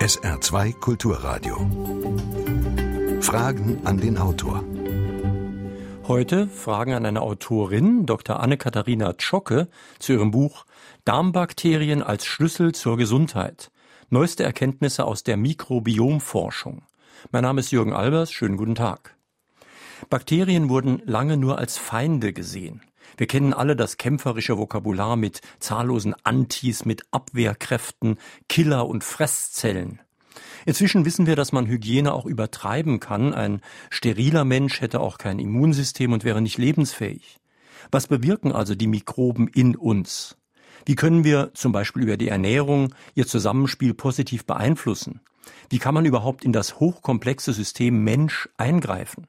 SR2 Kulturradio. Fragen an den Autor. Heute Fragen an eine Autorin, Dr. Anne-Katharina Zschocke, zu ihrem Buch Darmbakterien als Schlüssel zur Gesundheit. Neueste Erkenntnisse aus der Mikrobiomforschung. Mein Name ist Jürgen Albers. Schönen guten Tag. Bakterien wurden lange nur als Feinde gesehen. Wir kennen alle das kämpferische Vokabular mit zahllosen Antis, mit Abwehrkräften, Killer und Fresszellen. Inzwischen wissen wir, dass man Hygiene auch übertreiben kann. Ein steriler Mensch hätte auch kein Immunsystem und wäre nicht lebensfähig. Was bewirken also die Mikroben in uns? Wie können wir zum Beispiel über die Ernährung ihr Zusammenspiel positiv beeinflussen? Wie kann man überhaupt in das hochkomplexe System Mensch eingreifen?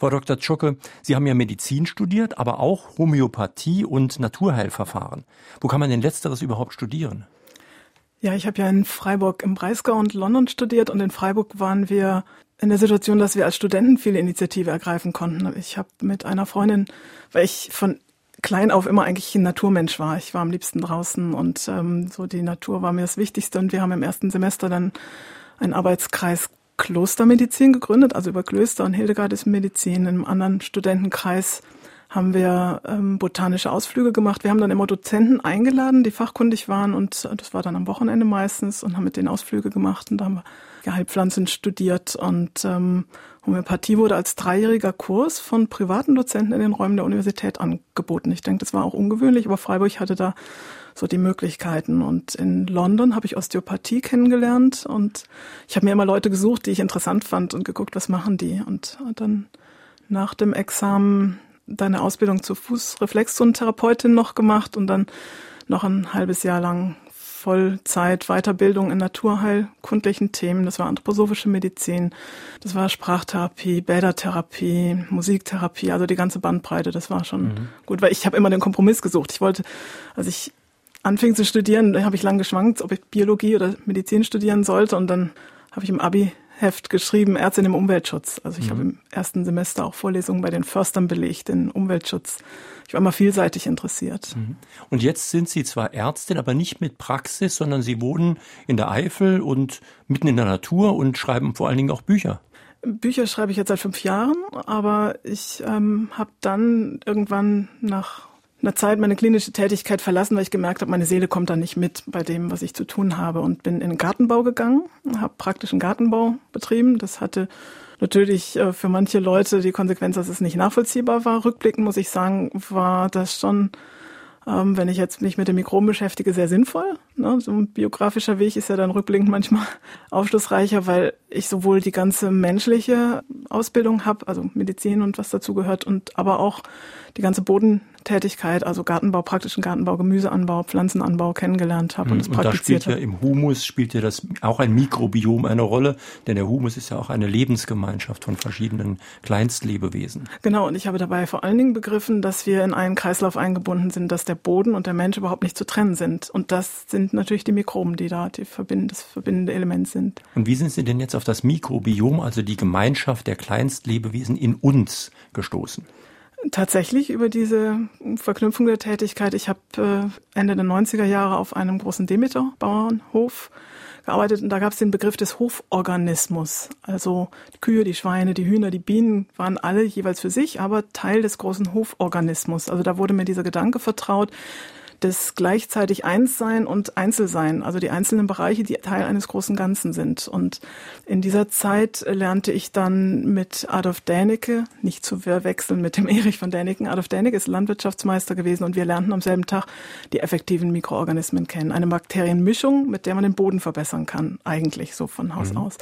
Frau Dr. Tschucke, Sie haben ja Medizin studiert, aber auch Homöopathie und Naturheilverfahren. Wo kann man denn letzteres überhaupt studieren? Ja, ich habe ja in Freiburg im Breisgau und London studiert und in Freiburg waren wir in der Situation, dass wir als Studenten viele Initiative ergreifen konnten. Ich habe mit einer Freundin, weil ich von klein auf immer eigentlich ein Naturmensch war. Ich war am liebsten draußen und ähm, so die Natur war mir das Wichtigste. Und wir haben im ersten Semester dann einen Arbeitskreis Klostermedizin gegründet, also über Klöster und Hildegard ist Medizin. Im anderen Studentenkreis haben wir ähm, botanische Ausflüge gemacht. Wir haben dann immer Dozenten eingeladen, die fachkundig waren und das war dann am Wochenende meistens und haben mit denen Ausflüge gemacht und da haben wir Heilpflanzen studiert und ähm, Homöopathie wurde als dreijähriger Kurs von privaten Dozenten in den Räumen der Universität angeboten. Ich denke, das war auch ungewöhnlich, aber Freiburg hatte da so die Möglichkeiten. Und in London habe ich Osteopathie kennengelernt und ich habe mir immer Leute gesucht, die ich interessant fand und geguckt, was machen die. Und dann nach dem Examen deine Ausbildung zur Fußreflexzonentherapeutin noch gemacht und dann noch ein halbes Jahr lang Vollzeit Weiterbildung in naturheilkundlichen Themen. Das war anthroposophische Medizin, das war Sprachtherapie, Bädertherapie, Musiktherapie, also die ganze Bandbreite. Das war schon mhm. gut, weil ich habe immer den Kompromiss gesucht. Ich wollte, als ich anfing zu studieren, da habe ich lang geschwankt, ob ich Biologie oder Medizin studieren sollte. Und dann habe ich im Abi-Heft geschrieben, Ärztin im Umweltschutz. Also ich mhm. habe im ersten Semester auch Vorlesungen bei den Förstern belegt, den Umweltschutz. Ich war immer vielseitig interessiert. Mhm. Und jetzt sind Sie zwar Ärztin, aber nicht mit Praxis, sondern Sie wohnen in der Eifel und mitten in der Natur und schreiben vor allen Dingen auch Bücher. Bücher schreibe ich jetzt seit fünf Jahren, aber ich ähm, habe dann irgendwann nach einer Zeit meine klinische Tätigkeit verlassen, weil ich gemerkt habe, meine Seele kommt da nicht mit bei dem, was ich zu tun habe und bin in den Gartenbau gegangen, habe praktischen Gartenbau betrieben. Das hatte natürlich äh, für manche Leute die Konsequenz, dass es nicht nachvollziehbar war. Rückblickend muss ich sagen, war das schon ähm, wenn ich jetzt mich mit den Mikroben beschäftige, sehr sinnvoll. Ne? So ein biografischer Weg ist ja dann rückblickend manchmal aufschlussreicher, weil ich sowohl die ganze menschliche Ausbildung habe, also Medizin und was dazu gehört, und aber auch die ganze Bodentätigkeit, also Gartenbau, praktischen Gartenbau, Gemüseanbau, Pflanzenanbau kennengelernt habe und es praktiziert Und da spielt ja im Humus spielt ja das auch ein Mikrobiom eine Rolle, denn der Humus ist ja auch eine Lebensgemeinschaft von verschiedenen Kleinstlebewesen. Genau, und ich habe dabei vor allen Dingen begriffen, dass wir in einen Kreislauf eingebunden sind, dass der Boden und der Mensch überhaupt nicht zu trennen sind. Und das sind natürlich die Mikroben, die da die verbind das verbindende Element sind. Und wie sind Sie denn jetzt auf das Mikrobiom, also die Gemeinschaft der Kleinstlebewesen in uns gestoßen? Tatsächlich über diese Verknüpfung der Tätigkeit. Ich habe äh, Ende der 90er Jahre auf einem großen Demeter-Bauernhof gearbeitet und da gab es den Begriff des Hoforganismus. Also die Kühe, die Schweine, die Hühner, die Bienen waren alle jeweils für sich, aber Teil des großen Hoforganismus. Also da wurde mir dieser Gedanke vertraut, des gleichzeitig Einssein und Einzelsein, also die einzelnen Bereiche, die Teil eines großen Ganzen sind. Und in dieser Zeit lernte ich dann mit Adolf Dänecke, nicht zu verwechseln mit dem Erich von Däniken. Adolf Dänecke ist Landwirtschaftsmeister gewesen und wir lernten am selben Tag die effektiven Mikroorganismen kennen. Eine Bakterienmischung, mit der man den Boden verbessern kann, eigentlich so von Haus mhm. aus.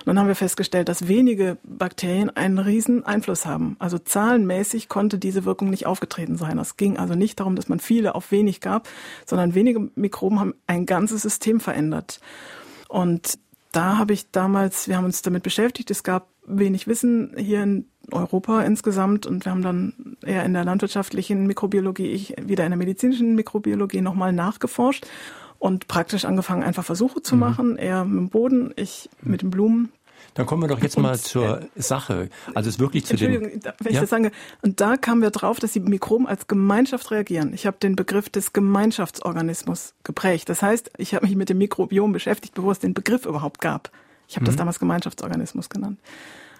Und dann haben wir festgestellt, dass wenige Bakterien einen riesen Einfluss haben. Also zahlenmäßig konnte diese Wirkung nicht aufgetreten sein. Es ging also nicht darum, dass man viele auf wenig gab, sondern wenige Mikroben haben ein ganzes System verändert. Und da habe ich damals, wir haben uns damit beschäftigt, es gab wenig Wissen hier in Europa insgesamt und wir haben dann eher in der landwirtschaftlichen Mikrobiologie, ich wieder in der medizinischen Mikrobiologie nochmal nachgeforscht und praktisch angefangen, einfach Versuche zu mhm. machen, eher mit dem Boden, ich mit den Blumen Dann kommen wir doch jetzt und, mal zur Sache. Also es wirklich zu Entschuldigung, den, wenn ich ja? das sage. Und da kamen wir drauf, dass die Mikroben als Gemeinschaft reagieren. Ich habe den Begriff des Gemeinschaftsorganismus geprägt. Das heißt, ich habe mich mit dem Mikrobiom beschäftigt, bevor es den Begriff überhaupt gab. Ich habe mhm. das damals Gemeinschaftsorganismus genannt.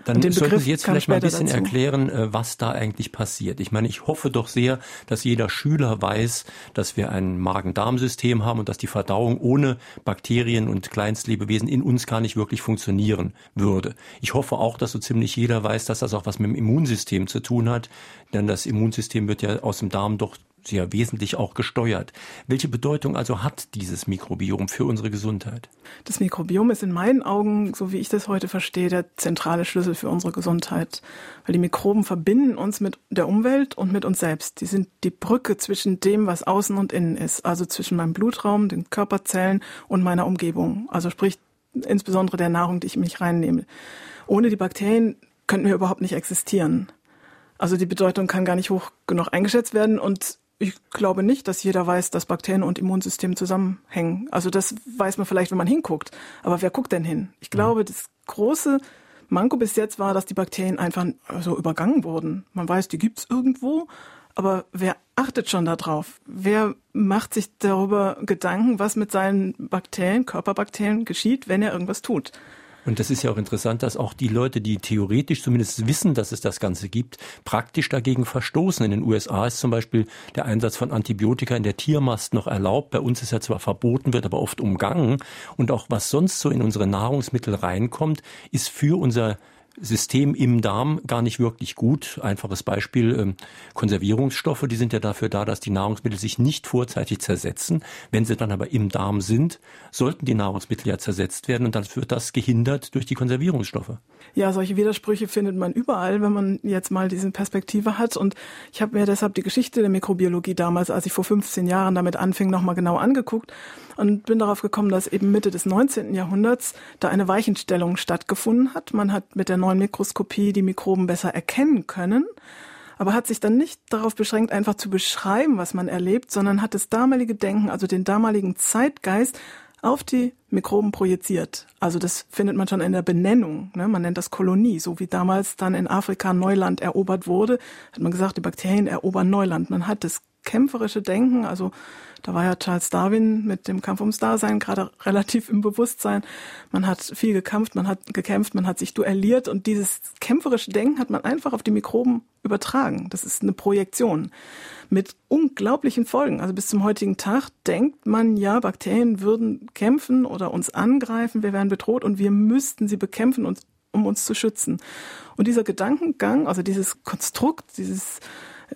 Dann sollten Sie jetzt vielleicht mal ein bisschen dazu. erklären, äh, was da eigentlich passiert. Ich meine, ich hoffe doch sehr, dass jeder Schüler weiß, dass wir ein Magen-Darm-System haben und dass die Verdauung ohne Bakterien und Kleinstlebewesen in uns gar nicht wirklich funktionieren würde. Ich hoffe auch, dass so ziemlich jeder weiß, dass das auch was mit dem Immunsystem zu tun hat, denn das Immunsystem wird ja aus dem Darm doch sehr wesentlich auch gesteuert. Welche Bedeutung also hat dieses Mikrobiom für unsere Gesundheit? Das Mikrobiom ist in meinen Augen, so wie ich das heute verstehe, der zentrale Schlüssel für unsere Gesundheit. Weil die Mikroben verbinden uns mit der Umwelt und mit uns selbst. Die sind die Brücke zwischen dem, was außen und innen ist. Also zwischen meinem Blutraum, den Körperzellen und meiner Umgebung. Also sprich insbesondere der Nahrung, die ich mich reinnehme. Ohne die Bakterien könnten wir überhaupt nicht existieren. Also die Bedeutung kann gar nicht hoch genug eingeschätzt werden und ich glaube nicht, dass jeder weiß, dass Bakterien und Immunsystem zusammenhängen. Also das weiß man vielleicht, wenn man hinguckt. Aber wer guckt denn hin? Ich glaube, das große Manko bis jetzt war, dass die Bakterien einfach so übergangen wurden. Man weiß, die gibt's irgendwo, aber wer achtet schon darauf? Wer macht sich darüber Gedanken, was mit seinen Bakterien, Körperbakterien geschieht, wenn er irgendwas tut? Und das ist ja auch interessant, dass auch die Leute, die theoretisch zumindest wissen, dass es das Ganze gibt, praktisch dagegen verstoßen. In den USA ist zum Beispiel der Einsatz von Antibiotika in der Tiermast noch erlaubt. Bei uns ist er zwar verboten, wird aber oft umgangen. Und auch was sonst so in unsere Nahrungsmittel reinkommt, ist für unser System im Darm gar nicht wirklich gut. Einfaches Beispiel, ähm, Konservierungsstoffe, die sind ja dafür da, dass die Nahrungsmittel sich nicht vorzeitig zersetzen. Wenn sie dann aber im Darm sind, sollten die Nahrungsmittel ja zersetzt werden und dann wird das gehindert durch die Konservierungsstoffe. Ja, solche Widersprüche findet man überall, wenn man jetzt mal diese Perspektive hat. Und ich habe mir deshalb die Geschichte der Mikrobiologie damals, als ich vor 15 Jahren damit anfing, nochmal genau angeguckt und bin darauf gekommen, dass eben Mitte des 19. Jahrhunderts da eine Weichenstellung stattgefunden hat. Man hat mit der neuen Mikroskopie die Mikroben besser erkennen können aber hat sich dann nicht darauf beschränkt, einfach zu beschreiben, was man erlebt, sondern hat das damalige Denken, also den damaligen Zeitgeist auf die Mikroben projiziert. Also das findet man schon in der Benennung. Ne? Man nennt das Kolonie. So wie damals dann in Afrika Neuland erobert wurde, hat man gesagt, die Bakterien erobern Neuland. Man hat das kämpferische Denken, also da war ja Charles Darwin mit dem Kampf ums Dasein gerade relativ im Bewusstsein. Man hat viel gekämpft, man hat gekämpft, man hat sich duelliert und dieses kämpferische Denken hat man einfach auf die Mikroben übertragen. Das ist eine Projektion mit unglaublichen Folgen. Also bis zum heutigen Tag denkt man ja, Bakterien würden kämpfen oder uns angreifen, wir wären bedroht und wir müssten sie bekämpfen, um uns zu schützen. Und dieser Gedankengang, also dieses Konstrukt, dieses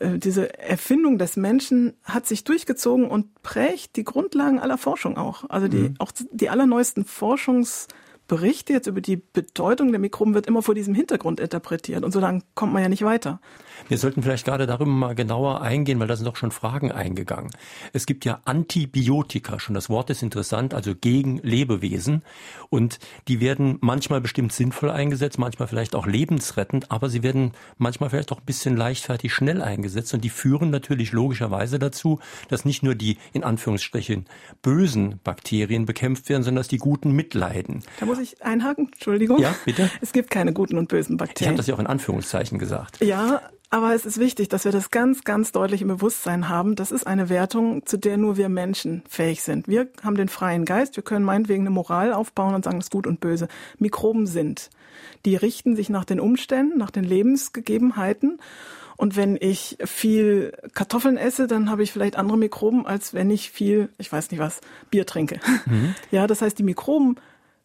diese Erfindung des Menschen hat sich durchgezogen und prägt die Grundlagen aller Forschung auch. Also die, mhm. auch die allerneuesten Forschungs- Berichte jetzt über die Bedeutung der Mikroben wird immer vor diesem Hintergrund interpretiert und so dann kommt man ja nicht weiter. Wir sollten vielleicht gerade darüber mal genauer eingehen, weil da sind doch schon Fragen eingegangen. Es gibt ja Antibiotika, schon das Wort ist interessant, also gegen Lebewesen und die werden manchmal bestimmt sinnvoll eingesetzt, manchmal vielleicht auch lebensrettend, aber sie werden manchmal vielleicht auch ein bisschen leichtfertig schnell eingesetzt und die führen natürlich logischerweise dazu, dass nicht nur die in Anführungsstrichen bösen Bakterien bekämpft werden, sondern dass die guten mitleiden. Da muss ich einhaken? Entschuldigung. Ja, bitte. Es gibt keine guten und bösen Bakterien. Ich habe das ja auch in Anführungszeichen gesagt. Ja, aber es ist wichtig, dass wir das ganz, ganz deutlich im Bewusstsein haben. Das ist eine Wertung, zu der nur wir Menschen fähig sind. Wir haben den freien Geist. Wir können meinetwegen eine Moral aufbauen und sagen, das ist gut und böse. Mikroben sind. Die richten sich nach den Umständen, nach den Lebensgegebenheiten. Und wenn ich viel Kartoffeln esse, dann habe ich vielleicht andere Mikroben, als wenn ich viel, ich weiß nicht was, Bier trinke. Mhm. Ja, das heißt, die Mikroben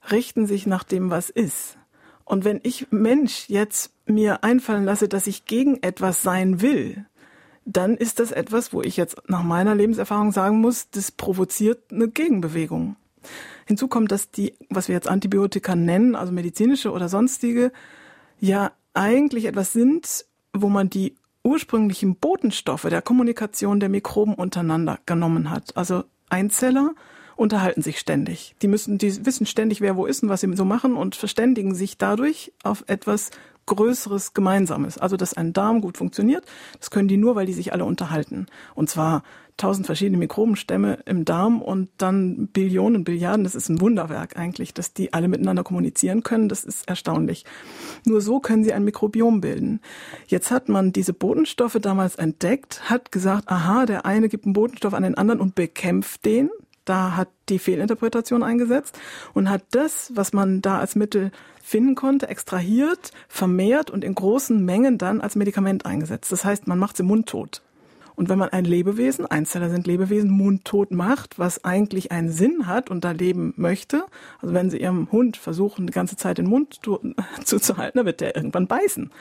richten sich nach dem, was ist. Und wenn ich Mensch jetzt mir einfallen lasse, dass ich gegen etwas sein will, dann ist das etwas, wo ich jetzt nach meiner Lebenserfahrung sagen muss, das provoziert eine Gegenbewegung. Hinzu kommt, dass die, was wir jetzt Antibiotika nennen, also medizinische oder sonstige, ja eigentlich etwas sind, wo man die ursprünglichen Botenstoffe der Kommunikation der Mikroben untereinander genommen hat. Also Einzeller unterhalten sich ständig. Die müssen, die wissen ständig, wer wo ist und was sie so machen und verständigen sich dadurch auf etwas Größeres Gemeinsames. Also, dass ein Darm gut funktioniert, das können die nur, weil die sich alle unterhalten. Und zwar tausend verschiedene Mikrobenstämme im Darm und dann Billionen, Billiarden. Das ist ein Wunderwerk eigentlich, dass die alle miteinander kommunizieren können. Das ist erstaunlich. Nur so können sie ein Mikrobiom bilden. Jetzt hat man diese Botenstoffe damals entdeckt, hat gesagt, aha, der eine gibt einen Botenstoff an den anderen und bekämpft den. Da hat die Fehlinterpretation eingesetzt und hat das, was man da als Mittel finden konnte, extrahiert, vermehrt und in großen Mengen dann als Medikament eingesetzt. Das heißt, man macht sie mundtot. Und wenn man ein Lebewesen, Einzeller sind Lebewesen, mundtot macht, was eigentlich einen Sinn hat und da leben möchte, also wenn sie ihrem Hund versuchen, die ganze Zeit den Mund zuzuhalten, dann wird der irgendwann beißen.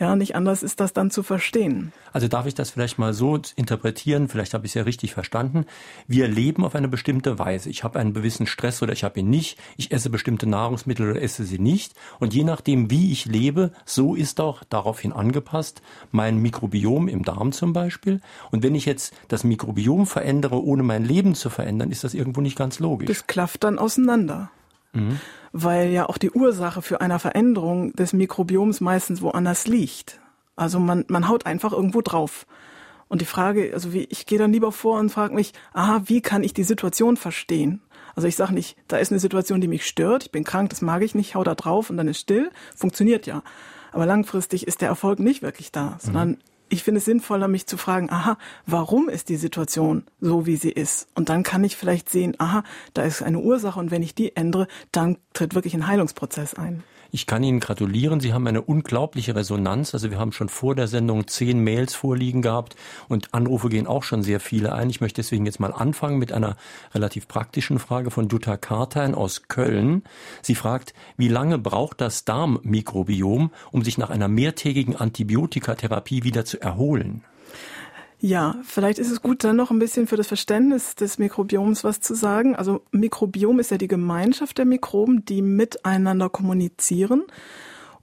Ja, nicht anders ist das dann zu verstehen. Also darf ich das vielleicht mal so interpretieren, vielleicht habe ich es ja richtig verstanden. Wir leben auf eine bestimmte Weise. Ich habe einen gewissen Stress oder ich habe ihn nicht. Ich esse bestimmte Nahrungsmittel oder esse sie nicht. Und je nachdem, wie ich lebe, so ist auch daraufhin angepasst mein Mikrobiom im Darm zum Beispiel. Und wenn ich jetzt das Mikrobiom verändere, ohne mein Leben zu verändern, ist das irgendwo nicht ganz logisch. Das klafft dann auseinander. Mhm. Weil ja auch die Ursache für eine Veränderung des Mikrobioms meistens woanders liegt. Also man, man haut einfach irgendwo drauf. Und die Frage, also wie, ich gehe dann lieber vor und frage mich, aha, wie kann ich die Situation verstehen? Also ich sage nicht, da ist eine Situation, die mich stört, ich bin krank, das mag ich nicht, hau da drauf und dann ist still. Funktioniert ja. Aber langfristig ist der Erfolg nicht wirklich da, sondern mhm ich finde es sinnvoller, mich zu fragen, aha, warum ist die Situation so, wie sie ist? Und dann kann ich vielleicht sehen, aha, da ist eine Ursache und wenn ich die ändere, dann tritt wirklich ein Heilungsprozess ein. Ich kann Ihnen gratulieren. Sie haben eine unglaubliche Resonanz. Also wir haben schon vor der Sendung zehn Mails vorliegen gehabt und Anrufe gehen auch schon sehr viele ein. Ich möchte deswegen jetzt mal anfangen mit einer relativ praktischen Frage von Jutta Kartein aus Köln. Sie fragt, wie lange braucht das Darmmikrobiom, um sich nach einer mehrtägigen Antibiotikatherapie wieder zu erholen? Ja, vielleicht ist es gut, dann noch ein bisschen für das Verständnis des Mikrobioms was zu sagen. Also Mikrobiom ist ja die Gemeinschaft der Mikroben, die miteinander kommunizieren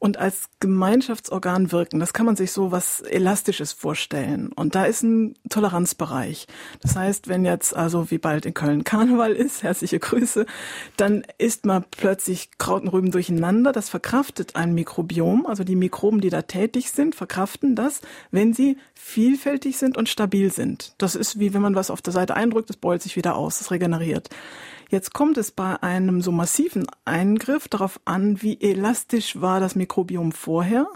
und als Gemeinschaftsorgan wirken. Das kann man sich so was Elastisches vorstellen. Und da ist ein Toleranzbereich. Das heißt, wenn jetzt also wie bald in Köln Karneval ist, herzliche Grüße, dann isst man plötzlich Krautenrüben durcheinander. Das verkraftet ein Mikrobiom. Also die Mikroben, die da tätig sind, verkraften das, wenn sie vielfältig sind und stabil sind. Das ist wie wenn man was auf der Seite eindrückt, das beult sich wieder aus, das regeneriert. Jetzt kommt es bei einem so massiven Eingriff darauf an, wie elastisch war das Mikrobiom vorher.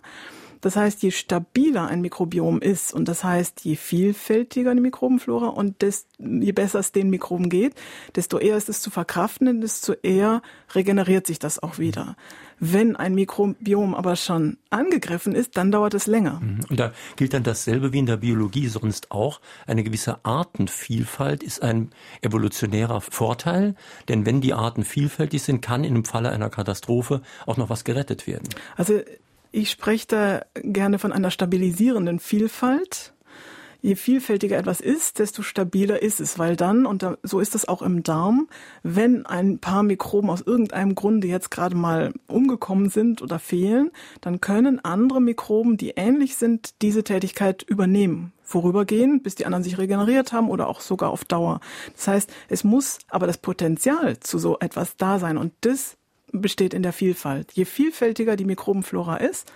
Das heißt, je stabiler ein Mikrobiom ist und das heißt, je vielfältiger die Mikrobenflora und desto, je besser es den Mikroben geht, desto eher ist es zu verkraften und desto eher regeneriert sich das auch wieder. Wenn ein Mikrobiom aber schon angegriffen ist, dann dauert es länger. Mhm. Und da gilt dann dasselbe wie in der Biologie sonst auch. Eine gewisse Artenvielfalt ist ein evolutionärer Vorteil, denn wenn die Arten vielfältig sind, kann im Falle einer Katastrophe auch noch was gerettet werden. Also ich spreche da gerne von einer stabilisierenden Vielfalt. Je vielfältiger etwas ist, desto stabiler ist es, weil dann, und so ist es auch im Darm, wenn ein paar Mikroben aus irgendeinem Grunde jetzt gerade mal umgekommen sind oder fehlen, dann können andere Mikroben, die ähnlich sind, diese Tätigkeit übernehmen vorübergehen, bis die anderen sich regeneriert haben oder auch sogar auf Dauer. Das heißt, es muss aber das Potenzial zu so etwas da sein und das besteht in der Vielfalt. Je vielfältiger die Mikrobenflora ist,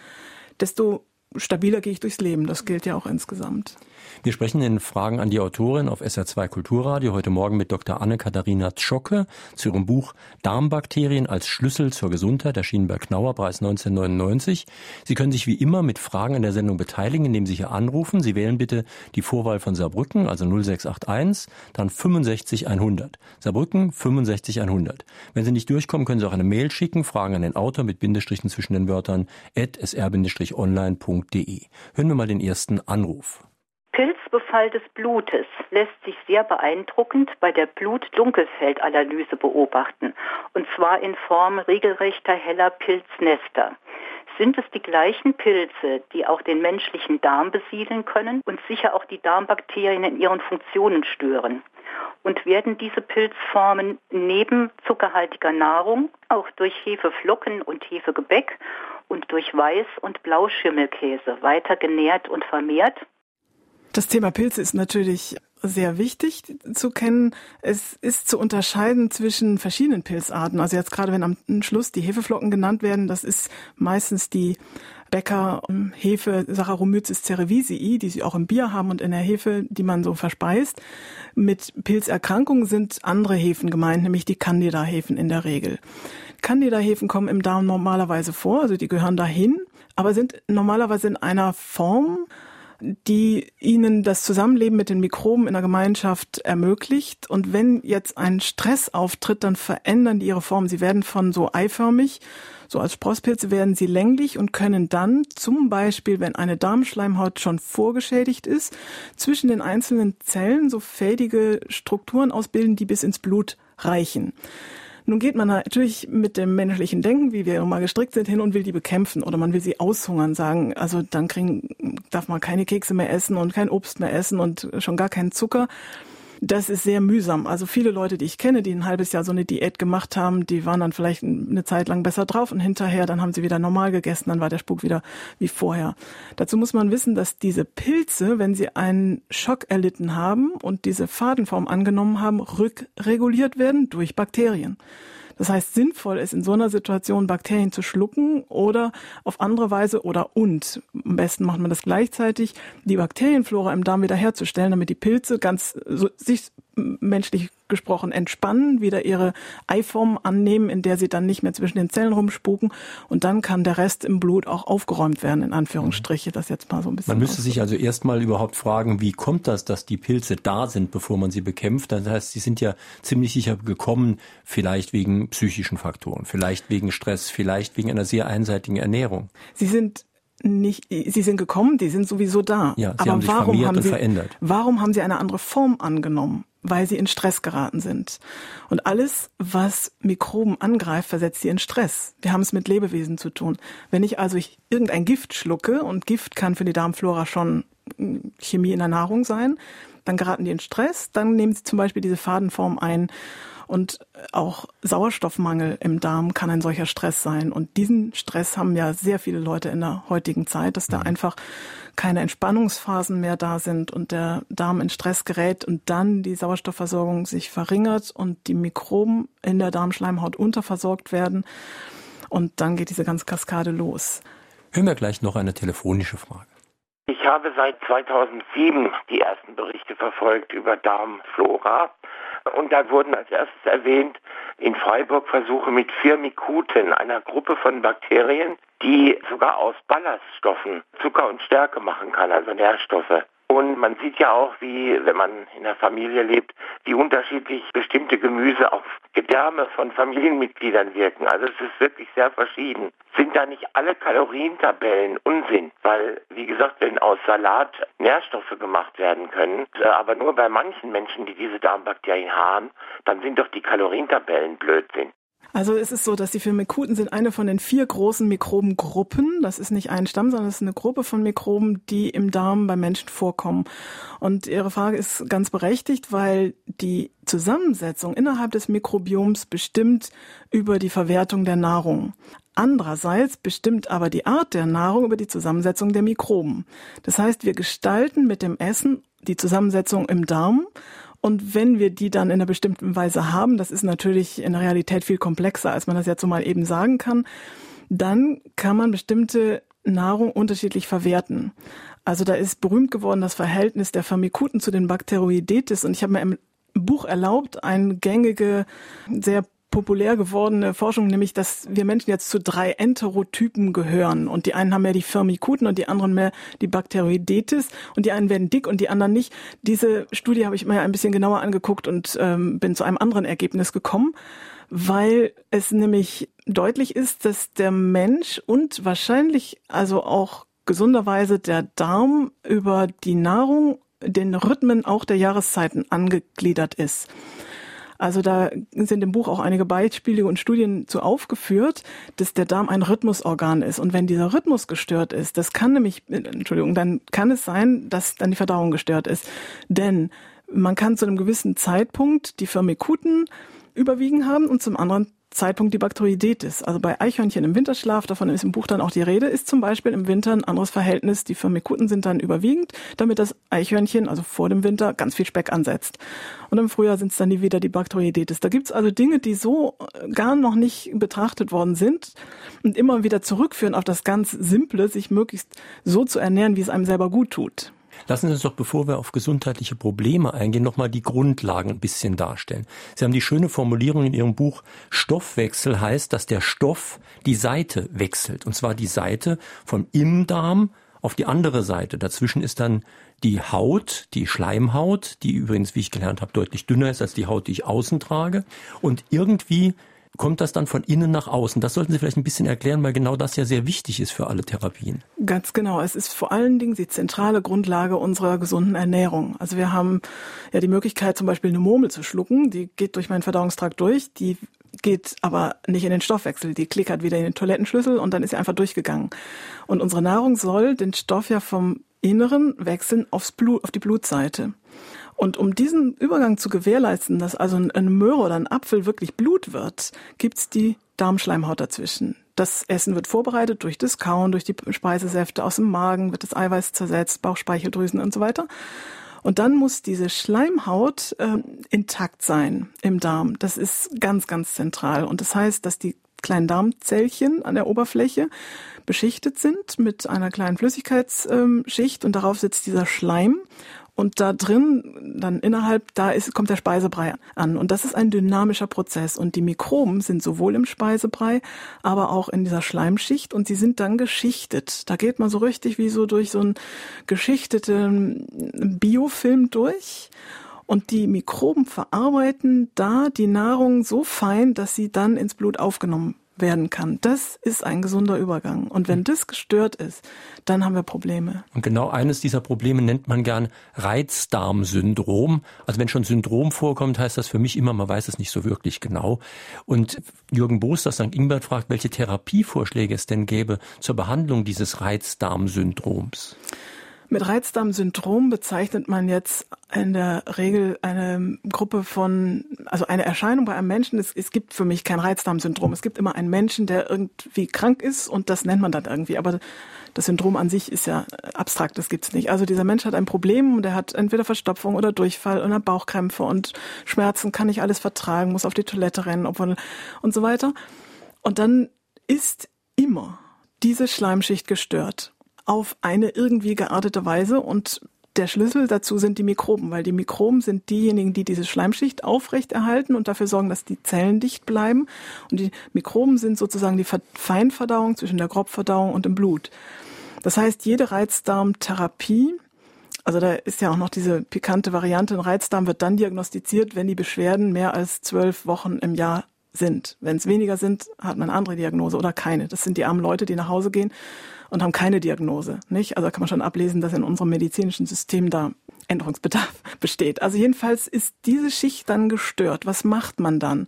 desto stabiler gehe ich durchs Leben. Das gilt ja auch insgesamt. Wir sprechen in Fragen an die Autorin auf SR2 Kulturradio heute Morgen mit Dr. Anne-Katharina Zschocke zu ihrem Buch Darmbakterien als Schlüssel zur Gesundheit, erschienen bei Knauer, Preis 1999. Sie können sich wie immer mit Fragen an der Sendung beteiligen, indem Sie hier anrufen. Sie wählen bitte die Vorwahl von Saarbrücken, also 0681, dann 65100. Saarbrücken 65100. Wenn Sie nicht durchkommen, können Sie auch eine Mail schicken, Fragen an den Autor mit Bindestrichen zwischen den Wörtern at sr-online.de. Hören wir mal den ersten Anruf. Pilzbefall des Blutes lässt sich sehr beeindruckend bei der Blut-Dunkelfeldanalyse beobachten, und zwar in Form regelrechter heller Pilznester. Sind es die gleichen Pilze, die auch den menschlichen Darm besiedeln können und sicher auch die Darmbakterien in ihren Funktionen stören? Und werden diese Pilzformen neben zuckerhaltiger Nahrung auch durch Hefeflocken und Hefegebäck und durch Weiß- und Blauschimmelkäse weiter genährt und vermehrt? Das Thema Pilze ist natürlich sehr wichtig zu kennen. Es ist zu unterscheiden zwischen verschiedenen Pilzarten. Also jetzt gerade wenn am Schluss die Hefeflocken genannt werden, das ist meistens die Bäcker Hefe Saccharomyces cerevisiae, die sie auch im Bier haben und in der Hefe, die man so verspeist. Mit Pilzerkrankungen sind andere Hefen gemeint, nämlich die Candida-Hefen in der Regel. Candida-Hefen kommen im Darm normalerweise vor, also die gehören dahin, aber sind normalerweise in einer Form, die ihnen das Zusammenleben mit den Mikroben in der Gemeinschaft ermöglicht. Und wenn jetzt ein Stress auftritt, dann verändern die ihre Form. Sie werden von so eiförmig, so als Sprosspilze werden sie länglich und können dann zum Beispiel, wenn eine Darmschleimhaut schon vorgeschädigt ist, zwischen den einzelnen Zellen so fädige Strukturen ausbilden, die bis ins Blut reichen. Nun geht man natürlich mit dem menschlichen Denken, wie wir immer gestrickt sind, hin und will die bekämpfen oder man will sie aushungern, sagen, also dann kriegen, darf man keine Kekse mehr essen und kein Obst mehr essen und schon gar keinen Zucker. Das ist sehr mühsam. Also viele Leute, die ich kenne, die ein halbes Jahr so eine Diät gemacht haben, die waren dann vielleicht eine Zeit lang besser drauf und hinterher, dann haben sie wieder normal gegessen, dann war der Spuk wieder wie vorher. Dazu muss man wissen, dass diese Pilze, wenn sie einen Schock erlitten haben und diese Fadenform angenommen haben, rückreguliert werden durch Bakterien. Das heißt, sinnvoll ist in so einer Situation Bakterien zu schlucken oder auf andere Weise oder und, am besten macht man das gleichzeitig, die Bakterienflora im Darm wiederherzustellen, damit die Pilze ganz so, sich menschlich gesprochen entspannen, wieder ihre Eiform annehmen, in der sie dann nicht mehr zwischen den Zellen rumspuken und dann kann der Rest im Blut auch aufgeräumt werden, in Anführungsstriche, das jetzt mal so ein bisschen. Man müsste sich also erstmal überhaupt fragen, wie kommt das, dass die Pilze da sind, bevor man sie bekämpft? Das heißt, sie sind ja ziemlich sicher gekommen, vielleicht wegen psychischen Faktoren, vielleicht wegen Stress, vielleicht wegen einer sehr einseitigen Ernährung. Sie sind nicht, sie sind gekommen, die sind sowieso da. Ja, sie Aber haben sich warum haben sie, verändert. Warum haben sie eine andere Form angenommen? weil sie in Stress geraten sind. Und alles, was Mikroben angreift, versetzt sie in Stress. Wir haben es mit Lebewesen zu tun. Wenn ich also ich irgendein Gift schlucke, und Gift kann für die Darmflora schon hm, Chemie in der Nahrung sein, dann geraten die in Stress, dann nehmen sie zum Beispiel diese Fadenform ein und auch Sauerstoffmangel im Darm kann ein solcher Stress sein. Und diesen Stress haben ja sehr viele Leute in der heutigen Zeit, dass da mhm. einfach keine Entspannungsphasen mehr da sind und der Darm in Stress gerät und dann die Sauerstoffversorgung sich verringert und die Mikroben in der Darmschleimhaut unterversorgt werden. Und dann geht diese ganze Kaskade los. Hören wir gleich noch eine telefonische Frage. Ich habe seit 2007 die ersten Berichte verfolgt über Darmflora und da wurden als erstes erwähnt in Freiburg Versuche mit Firmikuten, einer Gruppe von Bakterien, die sogar aus Ballaststoffen Zucker und Stärke machen kann, also Nährstoffe. Und man sieht ja auch, wie, wenn man in der Familie lebt, wie unterschiedlich bestimmte Gemüse auf Gedärme von Familienmitgliedern wirken. Also es ist wirklich sehr verschieden. Sind da nicht alle Kalorientabellen Unsinn? Weil, wie gesagt, wenn aus Salat Nährstoffe gemacht werden können, äh, aber nur bei manchen Menschen, die diese Darmbakterien haben, dann sind doch die Kalorientabellen Blödsinn. Also es ist so, dass die Firmikuten sind eine von den vier großen Mikrobengruppen. Das ist nicht ein Stamm, sondern es ist eine Gruppe von Mikroben, die im Darm bei Menschen vorkommen. Und Ihre Frage ist ganz berechtigt, weil die Zusammensetzung innerhalb des Mikrobioms bestimmt über die Verwertung der Nahrung. Andererseits bestimmt aber die Art der Nahrung über die Zusammensetzung der Mikroben. Das heißt, wir gestalten mit dem Essen die Zusammensetzung im Darm und wenn wir die dann in einer bestimmten Weise haben, das ist natürlich in der Realität viel komplexer, als man das jetzt so mal eben sagen kann, dann kann man bestimmte Nahrung unterschiedlich verwerten. Also da ist berühmt geworden das Verhältnis der Firmikuten zu den Bakteroidetes und ich habe mir im Buch erlaubt, eine gängige, sehr populär gewordene Forschung, nämlich dass wir Menschen jetzt zu drei Enterotypen gehören. Und die einen haben mehr die Firmikuten und die anderen mehr die Bakteroidetes und die einen werden dick und die anderen nicht. Diese Studie habe ich mir ein bisschen genauer angeguckt und ähm, bin zu einem anderen Ergebnis gekommen, weil es nämlich deutlich ist, dass der Mensch und wahrscheinlich also auch gesunderweise der Darm über die Nahrung den Rhythmen auch der Jahreszeiten angegliedert ist. Also da sind im Buch auch einige Beispiele und Studien zu aufgeführt, dass der Darm ein Rhythmusorgan ist. Und wenn dieser Rhythmus gestört ist, das kann nämlich, Entschuldigung, dann kann es sein, dass dann die Verdauung gestört ist. Denn man kann zu einem gewissen Zeitpunkt die Firmikuten überwiegen haben und zum anderen Zeitpunkt die Bakteroiditis. Also bei Eichhörnchen im Winterschlaf, davon ist im Buch dann auch die Rede, ist zum Beispiel im Winter ein anderes Verhältnis. Die Firmikuten sind dann überwiegend, damit das Eichhörnchen, also vor dem Winter, ganz viel Speck ansetzt. Und im Frühjahr sind es dann wieder die Bakteroiditis. Da gibt's also Dinge, die so äh, gar noch nicht betrachtet worden sind und immer wieder zurückführen auf das ganz Simple, sich möglichst so zu ernähren, wie es einem selber gut tut. Lassen Sie uns doch, bevor wir auf gesundheitliche Probleme eingehen, nochmal die Grundlagen ein bisschen darstellen. Sie haben die schöne Formulierung in Ihrem Buch, Stoffwechsel heißt, dass der Stoff die Seite wechselt. Und zwar die Seite vom im Darm auf die andere Seite. Dazwischen ist dann die Haut, die Schleimhaut, die übrigens, wie ich gelernt habe, deutlich dünner ist als die Haut, die ich außen trage. Und irgendwie kommt das dann von innen nach außen? Das sollten Sie vielleicht ein bisschen erklären, weil genau das ja sehr wichtig ist für alle Therapien. Ganz genau. Es ist vor allen Dingen die zentrale Grundlage unserer gesunden Ernährung. Also wir haben ja die Möglichkeit, zum Beispiel eine Murmel zu schlucken. Die geht durch meinen Verdauungstrakt durch. Die geht aber nicht in den Stoffwechsel. Die klickert wieder in den Toilettenschlüssel und dann ist sie einfach durchgegangen. Und unsere Nahrung soll den Stoff ja vom Inneren wechseln aufs Blut, auf die Blutseite. Und um diesen Übergang zu gewährleisten, dass also eine Möhre oder ein Apfel wirklich Blut wird, gibt's die Darmschleimhaut dazwischen. Das Essen wird vorbereitet durch das Kauen, durch die Speisesäfte aus dem Magen, wird das Eiweiß zersetzt, Bauchspeicheldrüsen und so weiter. Und dann muss diese Schleimhaut äh, intakt sein im Darm. Das ist ganz, ganz zentral. Und das heißt, dass die kleinen Darmzellchen an der Oberfläche beschichtet sind mit einer kleinen Flüssigkeitsschicht und darauf sitzt dieser Schleim und da drin, dann innerhalb, da ist, kommt der Speisebrei an. Und das ist ein dynamischer Prozess. Und die Mikroben sind sowohl im Speisebrei, aber auch in dieser Schleimschicht und sie sind dann geschichtet. Da geht man so richtig wie so durch so einen geschichteten Biofilm durch. Und die Mikroben verarbeiten da die Nahrung so fein, dass sie dann ins Blut aufgenommen werden kann. Das ist ein gesunder Übergang. Und wenn das gestört ist, dann haben wir Probleme. Und genau eines dieser Probleme nennt man gern Reizdarmsyndrom. Also wenn schon Syndrom vorkommt, heißt das für mich immer, man weiß es nicht so wirklich genau. Und Jürgen Boos aus St. Ingbert fragt, welche Therapievorschläge es denn gäbe zur Behandlung dieses Reizdarmsyndroms. Mit Reizdarmsyndrom bezeichnet man jetzt in der Regel eine Gruppe von, also eine Erscheinung bei einem Menschen. Es, es gibt für mich kein Reizdarmsyndrom. Es gibt immer einen Menschen, der irgendwie krank ist und das nennt man dann irgendwie. Aber das Syndrom an sich ist ja abstrakt, das gibt's nicht. Also dieser Mensch hat ein Problem und der hat entweder Verstopfung oder Durchfall oder Bauchkrämpfe und Schmerzen, kann nicht alles vertragen, muss auf die Toilette rennen obwohl, und so weiter. Und dann ist immer diese Schleimschicht gestört auf eine irgendwie geartete Weise und der Schlüssel dazu sind die Mikroben, weil die Mikroben sind diejenigen, die diese Schleimschicht aufrechterhalten und dafür sorgen, dass die Zellen dicht bleiben. Und die Mikroben sind sozusagen die Feinverdauung zwischen der Grobverdauung und dem Blut. Das heißt, jede Reizdarmtherapie, also da ist ja auch noch diese pikante Variante, ein Reizdarm wird dann diagnostiziert, wenn die Beschwerden mehr als zwölf Wochen im Jahr sind. Wenn es weniger sind, hat man eine andere Diagnose oder keine. Das sind die armen Leute, die nach Hause gehen und haben keine Diagnose. Nicht? Also kann man schon ablesen, dass in unserem medizinischen System da Änderungsbedarf besteht. Also jedenfalls ist diese Schicht dann gestört. Was macht man dann?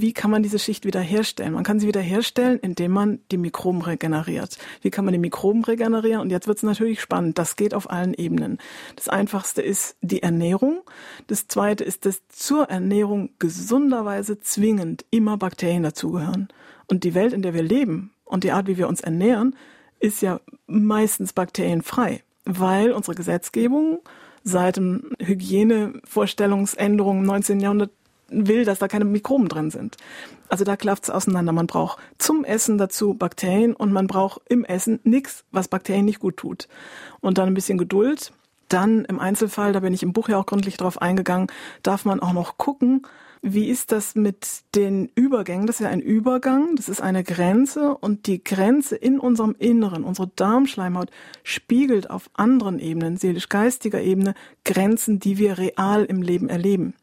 Wie kann man diese Schicht wiederherstellen? Man kann sie wiederherstellen, indem man die Mikroben regeneriert. Wie kann man die Mikroben regenerieren? Und jetzt wird es natürlich spannend. Das geht auf allen Ebenen. Das Einfachste ist die Ernährung. Das Zweite ist, dass zur Ernährung gesunderweise zwingend immer Bakterien dazugehören. Und die Welt, in der wir leben und die Art, wie wir uns ernähren, ist ja meistens bakterienfrei, weil unsere Gesetzgebung seit dem Hygienevorstellungsänderung im 19. Jahrhundert will, dass da keine Mikroben drin sind. Also da klafft es auseinander. Man braucht zum Essen dazu Bakterien und man braucht im Essen nichts, was Bakterien nicht gut tut. Und dann ein bisschen Geduld. Dann im Einzelfall, da bin ich im Buch ja auch gründlich drauf eingegangen, darf man auch noch gucken, wie ist das mit den Übergängen? Das ist ja ein Übergang, das ist eine Grenze und die Grenze in unserem Inneren, unsere Darmschleimhaut, spiegelt auf anderen Ebenen, seelisch-geistiger Ebene, Grenzen, die wir real im Leben erleben.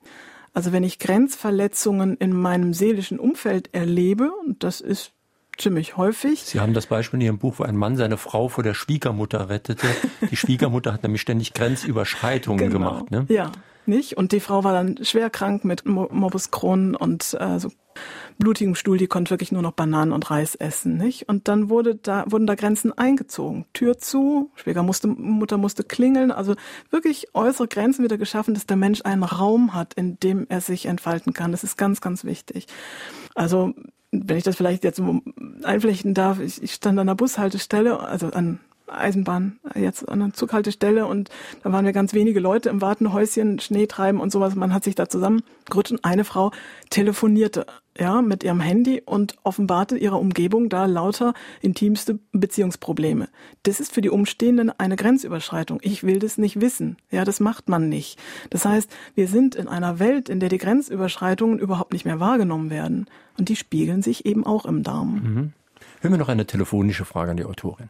Also wenn ich Grenzverletzungen in meinem seelischen Umfeld erlebe, und das ist ziemlich häufig. Sie haben das Beispiel in Ihrem Buch, wo ein Mann seine Frau vor der Schwiegermutter rettete. Die Schwiegermutter hat nämlich ständig Grenzüberschreitungen genau. gemacht. Ne? Ja, nicht? Und die Frau war dann schwer krank mit Morbus Crohn und äh, so blutigem Stuhl, die konnte wirklich nur noch Bananen und Reis essen, nicht? Und dann wurde da, wurden da Grenzen eingezogen. Tür zu, Schwiegermutter musste klingeln, also wirklich äußere Grenzen wieder geschaffen, dass der Mensch einen Raum hat, in dem er sich entfalten kann. Das ist ganz, ganz wichtig. Also wenn ich das vielleicht jetzt einflechten darf, ich, ich stand an der Bushaltestelle, also an Eisenbahn, jetzt an der Zughaltestelle und da waren wir ganz wenige Leute im Wartenhäuschen, Schnee treiben und sowas. Man hat sich da zusammengerutscht und eine Frau telefonierte, ja, mit ihrem Handy und offenbarte ihrer Umgebung da lauter intimste Beziehungsprobleme. Das ist für die Umstehenden eine Grenzüberschreitung. Ich will das nicht wissen. Ja, das macht man nicht. Das heißt, wir sind in einer Welt, in der die Grenzüberschreitungen überhaupt nicht mehr wahrgenommen werden. Und die spiegeln sich eben auch im Darm. Mhm. Hören wir noch eine telefonische Frage an die Autorin.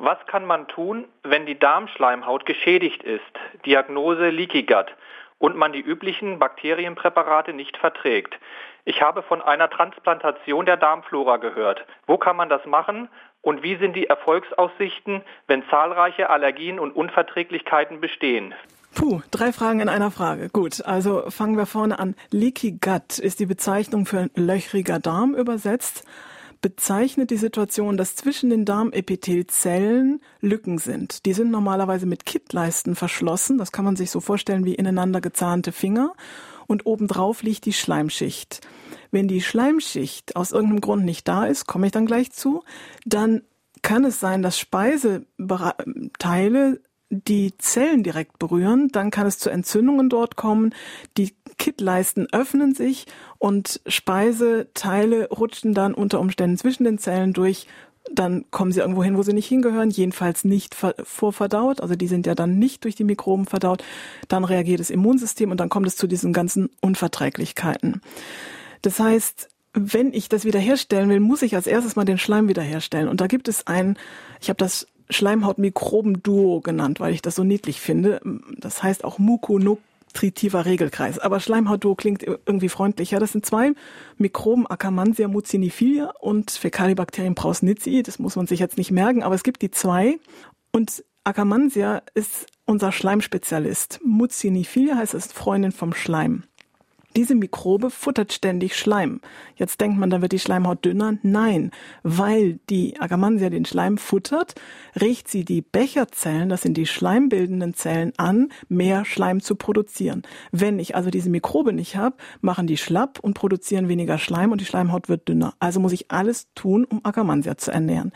Was kann man tun, wenn die Darmschleimhaut geschädigt ist? Diagnose Leaky Gut und man die üblichen Bakterienpräparate nicht verträgt. Ich habe von einer Transplantation der Darmflora gehört. Wo kann man das machen und wie sind die Erfolgsaussichten, wenn zahlreiche Allergien und Unverträglichkeiten bestehen? Puh, drei Fragen in einer Frage. Gut, also fangen wir vorne an. Leaky Gut ist die Bezeichnung für löchriger Darm übersetzt bezeichnet die Situation, dass zwischen den Darmepithelzellen Lücken sind. Die sind normalerweise mit Kittleisten verschlossen. Das kann man sich so vorstellen wie ineinander gezahnte Finger. Und obendrauf liegt die Schleimschicht. Wenn die Schleimschicht aus irgendeinem Grund nicht da ist, komme ich dann gleich zu, dann kann es sein, dass Speiseteile die Zellen direkt berühren, dann kann es zu Entzündungen dort kommen. Die Kittleisten öffnen sich und Speiseteile rutschen dann unter Umständen zwischen den Zellen durch. Dann kommen sie irgendwo hin, wo sie nicht hingehören, jedenfalls nicht vorverdaut. Also die sind ja dann nicht durch die Mikroben verdaut. Dann reagiert das Immunsystem und dann kommt es zu diesen ganzen Unverträglichkeiten. Das heißt, wenn ich das wiederherstellen will, muss ich als erstes mal den Schleim wiederherstellen. Und da gibt es ein, ich habe das Schleimhaut-Mikroben-Duo genannt, weil ich das so niedlich finde. Das heißt auch mukonutritiver Regelkreis. Aber Schleimhaut-Duo klingt irgendwie freundlicher. Das sind zwei Mikroben Akkermansia mucinifilia und Fecalibacterium prausnitzii. Das muss man sich jetzt nicht merken, aber es gibt die zwei. Und Akkermansia ist unser Schleimspezialist. Mucinifilia heißt es Freundin vom Schleim. Diese Mikrobe futtert ständig Schleim. Jetzt denkt man, dann wird die Schleimhaut dünner. Nein, weil die Agamansia den Schleim futtert, regt sie die Becherzellen, das sind die schleimbildenden Zellen, an, mehr Schleim zu produzieren. Wenn ich also diese Mikrobe nicht habe, machen die schlapp und produzieren weniger Schleim und die Schleimhaut wird dünner. Also muss ich alles tun, um Akkermansia zu ernähren.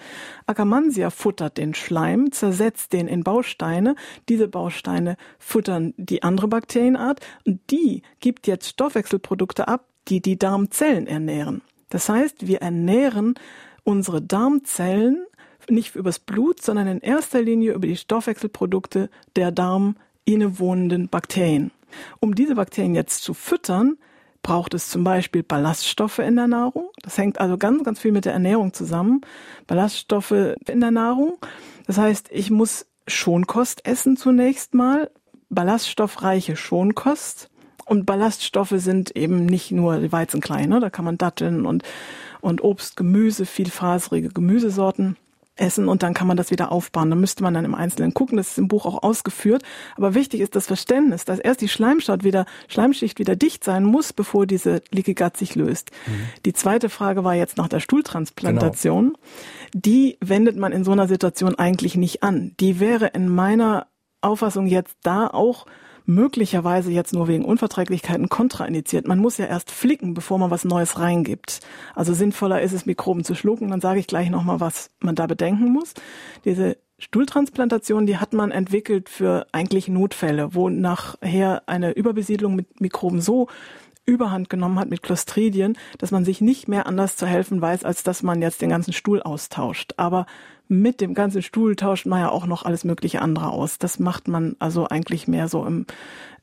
Akkermansia futtert den Schleim, zersetzt den in Bausteine. Diese Bausteine futtern die andere Bakterienart und die gibt jetzt Stoffwechselprodukte ab, die die Darmzellen ernähren. Das heißt, wir ernähren unsere Darmzellen nicht übers Blut, sondern in erster Linie über die Stoffwechselprodukte der Darm innewohnenden Bakterien. Um diese Bakterien jetzt zu füttern, braucht es zum Beispiel Ballaststoffe in der Nahrung. Das hängt also ganz, ganz viel mit der Ernährung zusammen. Ballaststoffe in der Nahrung. Das heißt, ich muss Schonkost essen zunächst mal. Ballaststoffreiche Schonkost. Und Ballaststoffe sind eben nicht nur die Weizenklein, ne? da kann man Datteln und, und Obst, Gemüse, vielfaserige Gemüsesorten essen und dann kann man das wieder aufbauen. Da müsste man dann im Einzelnen gucken, das ist im Buch auch ausgeführt. Aber wichtig ist das Verständnis, dass erst die Schleimschicht wieder, Schleimschicht wieder dicht sein muss, bevor diese Leaky Gut sich löst. Mhm. Die zweite Frage war jetzt nach der Stuhltransplantation. Genau. Die wendet man in so einer Situation eigentlich nicht an. Die wäre in meiner Auffassung jetzt da auch möglicherweise jetzt nur wegen Unverträglichkeiten kontraindiziert. Man muss ja erst flicken, bevor man was Neues reingibt. Also sinnvoller ist es, Mikroben zu schlucken. Dann sage ich gleich nochmal, was man da bedenken muss. Diese Stuhltransplantation, die hat man entwickelt für eigentlich Notfälle, wo nachher eine Überbesiedlung mit Mikroben so Überhand genommen hat mit Clostridien, dass man sich nicht mehr anders zu helfen weiß, als dass man jetzt den ganzen Stuhl austauscht. Aber mit dem ganzen Stuhl tauscht man ja auch noch alles mögliche andere aus. Das macht man also eigentlich mehr so im,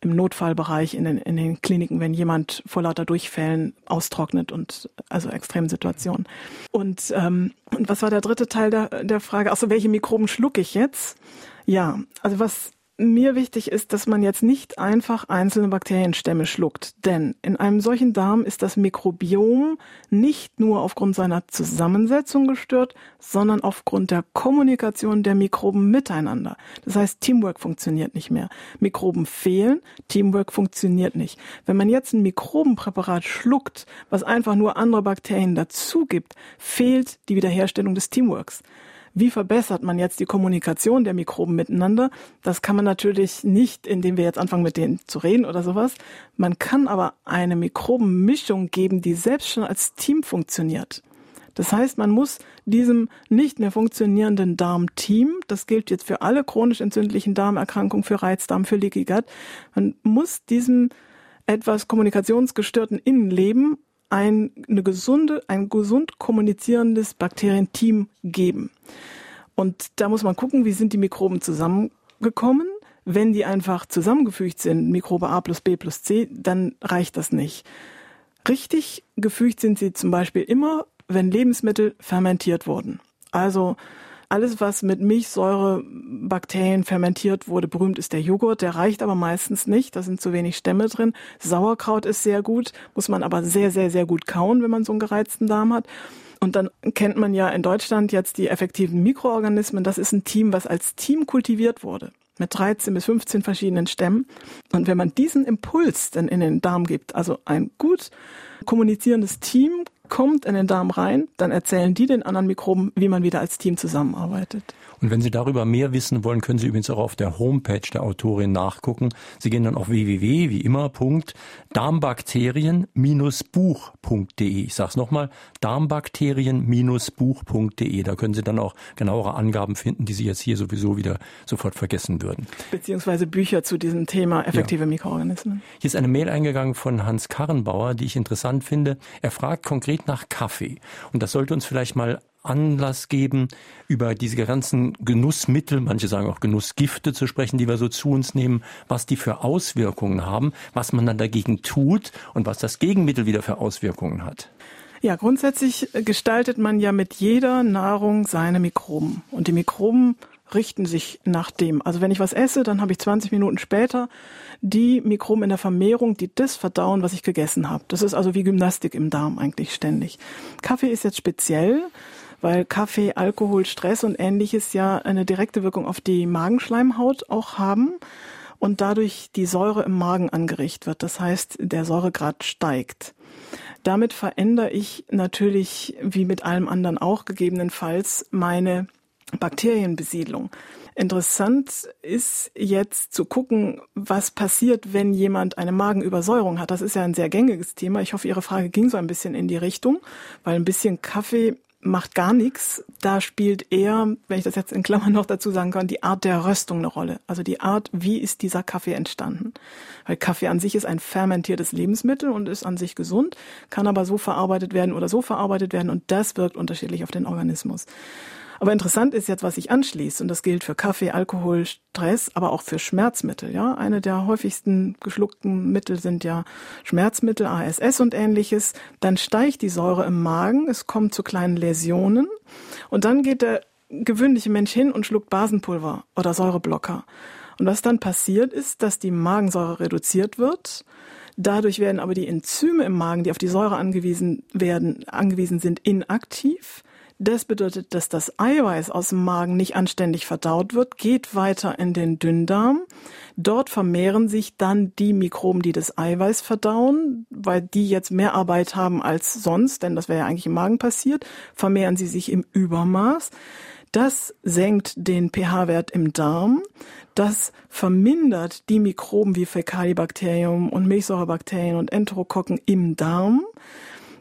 im Notfallbereich in den, in den Kliniken, wenn jemand vor lauter Durchfällen austrocknet und also extremen Situationen. Und, ähm, und was war der dritte Teil der, der Frage? Achso, welche Mikroben schlucke ich jetzt? Ja, also was mir wichtig ist, dass man jetzt nicht einfach einzelne Bakterienstämme schluckt, denn in einem solchen Darm ist das Mikrobiom nicht nur aufgrund seiner Zusammensetzung gestört, sondern aufgrund der Kommunikation der Mikroben miteinander. Das heißt, Teamwork funktioniert nicht mehr. Mikroben fehlen, Teamwork funktioniert nicht. Wenn man jetzt ein Mikrobenpräparat schluckt, was einfach nur andere Bakterien dazu gibt, fehlt die Wiederherstellung des Teamworks. Wie verbessert man jetzt die Kommunikation der Mikroben miteinander? Das kann man natürlich nicht, indem wir jetzt anfangen, mit denen zu reden oder sowas. Man kann aber eine Mikrobenmischung geben, die selbst schon als Team funktioniert. Das heißt, man muss diesem nicht mehr funktionierenden Darmteam, das gilt jetzt für alle chronisch entzündlichen Darmerkrankungen, für Reizdarm, für Leaky Gut, man muss diesem etwas kommunikationsgestörten Innenleben ein, eine gesunde, ein gesund kommunizierendes Bakterienteam geben. Und da muss man gucken, wie sind die Mikroben zusammengekommen. Wenn die einfach zusammengefügt sind, Mikrobe A plus B plus C, dann reicht das nicht. Richtig gefügt sind sie zum Beispiel immer, wenn Lebensmittel fermentiert wurden. Also alles, was mit Milchsäurebakterien fermentiert wurde, berühmt ist der Joghurt. Der reicht aber meistens nicht. Da sind zu wenig Stämme drin. Sauerkraut ist sehr gut, muss man aber sehr, sehr, sehr gut kauen, wenn man so einen gereizten Darm hat. Und dann kennt man ja in Deutschland jetzt die effektiven Mikroorganismen. Das ist ein Team, was als Team kultiviert wurde mit 13 bis 15 verschiedenen Stämmen. Und wenn man diesen Impuls dann in den Darm gibt, also ein gut kommunizierendes Team kommt in den Darm rein, dann erzählen die den anderen Mikroben, wie man wieder als Team zusammenarbeitet. Und wenn Sie darüber mehr wissen wollen, können Sie übrigens auch auf der Homepage der Autorin nachgucken. Sie gehen dann auf www, wie immer, Punkt, darmbakterien-buch.de. Ich sage es nochmal, darmbakterien-buch.de. Da können Sie dann auch genauere Angaben finden, die Sie jetzt hier sowieso wieder sofort vergessen würden. Beziehungsweise Bücher zu diesem Thema effektive ja. Mikroorganismen. Hier ist eine Mail eingegangen von Hans Karrenbauer, die ich interessant finde. Er fragt konkret nach Kaffee. Und das sollte uns vielleicht mal Anlass geben, über diese ganzen Genussmittel, manche sagen auch Genussgifte zu sprechen, die wir so zu uns nehmen, was die für Auswirkungen haben, was man dann dagegen tut und was das Gegenmittel wieder für Auswirkungen hat. Ja, grundsätzlich gestaltet man ja mit jeder Nahrung seine Mikroben. Und die Mikroben richten sich nach dem. Also wenn ich was esse, dann habe ich 20 Minuten später die Mikroben in der Vermehrung, die das verdauen, was ich gegessen habe. Das ist also wie Gymnastik im Darm eigentlich ständig. Kaffee ist jetzt speziell, weil Kaffee, Alkohol, Stress und ähnliches ja eine direkte Wirkung auf die Magenschleimhaut auch haben und dadurch die Säure im Magen angerichtet wird. Das heißt, der Säuregrad steigt. Damit verändere ich natürlich, wie mit allem anderen auch gegebenenfalls, meine Bakterienbesiedlung. Interessant ist jetzt zu gucken, was passiert, wenn jemand eine Magenübersäuerung hat. Das ist ja ein sehr gängiges Thema. Ich hoffe, Ihre Frage ging so ein bisschen in die Richtung, weil ein bisschen Kaffee macht gar nichts. Da spielt eher, wenn ich das jetzt in Klammern noch dazu sagen kann, die Art der Röstung eine Rolle. Also die Art, wie ist dieser Kaffee entstanden? Weil Kaffee an sich ist ein fermentiertes Lebensmittel und ist an sich gesund, kann aber so verarbeitet werden oder so verarbeitet werden und das wirkt unterschiedlich auf den Organismus. Aber interessant ist jetzt, was sich anschließt. Und das gilt für Kaffee, Alkohol, Stress, aber auch für Schmerzmittel. Ja, eine der häufigsten geschluckten Mittel sind ja Schmerzmittel, ASS und ähnliches. Dann steigt die Säure im Magen. Es kommt zu kleinen Läsionen. Und dann geht der gewöhnliche Mensch hin und schluckt Basenpulver oder Säureblocker. Und was dann passiert ist, dass die Magensäure reduziert wird. Dadurch werden aber die Enzyme im Magen, die auf die Säure angewiesen werden, angewiesen sind, inaktiv. Das bedeutet, dass das Eiweiß aus dem Magen nicht anständig verdaut wird, geht weiter in den Dünndarm. Dort vermehren sich dann die Mikroben, die das Eiweiß verdauen, weil die jetzt mehr Arbeit haben als sonst, denn das wäre ja eigentlich im Magen passiert, vermehren sie sich im Übermaß. Das senkt den pH-Wert im Darm. Das vermindert die Mikroben wie Fäkalibakterium und Milchsäurebakterien und Enterokokken im Darm.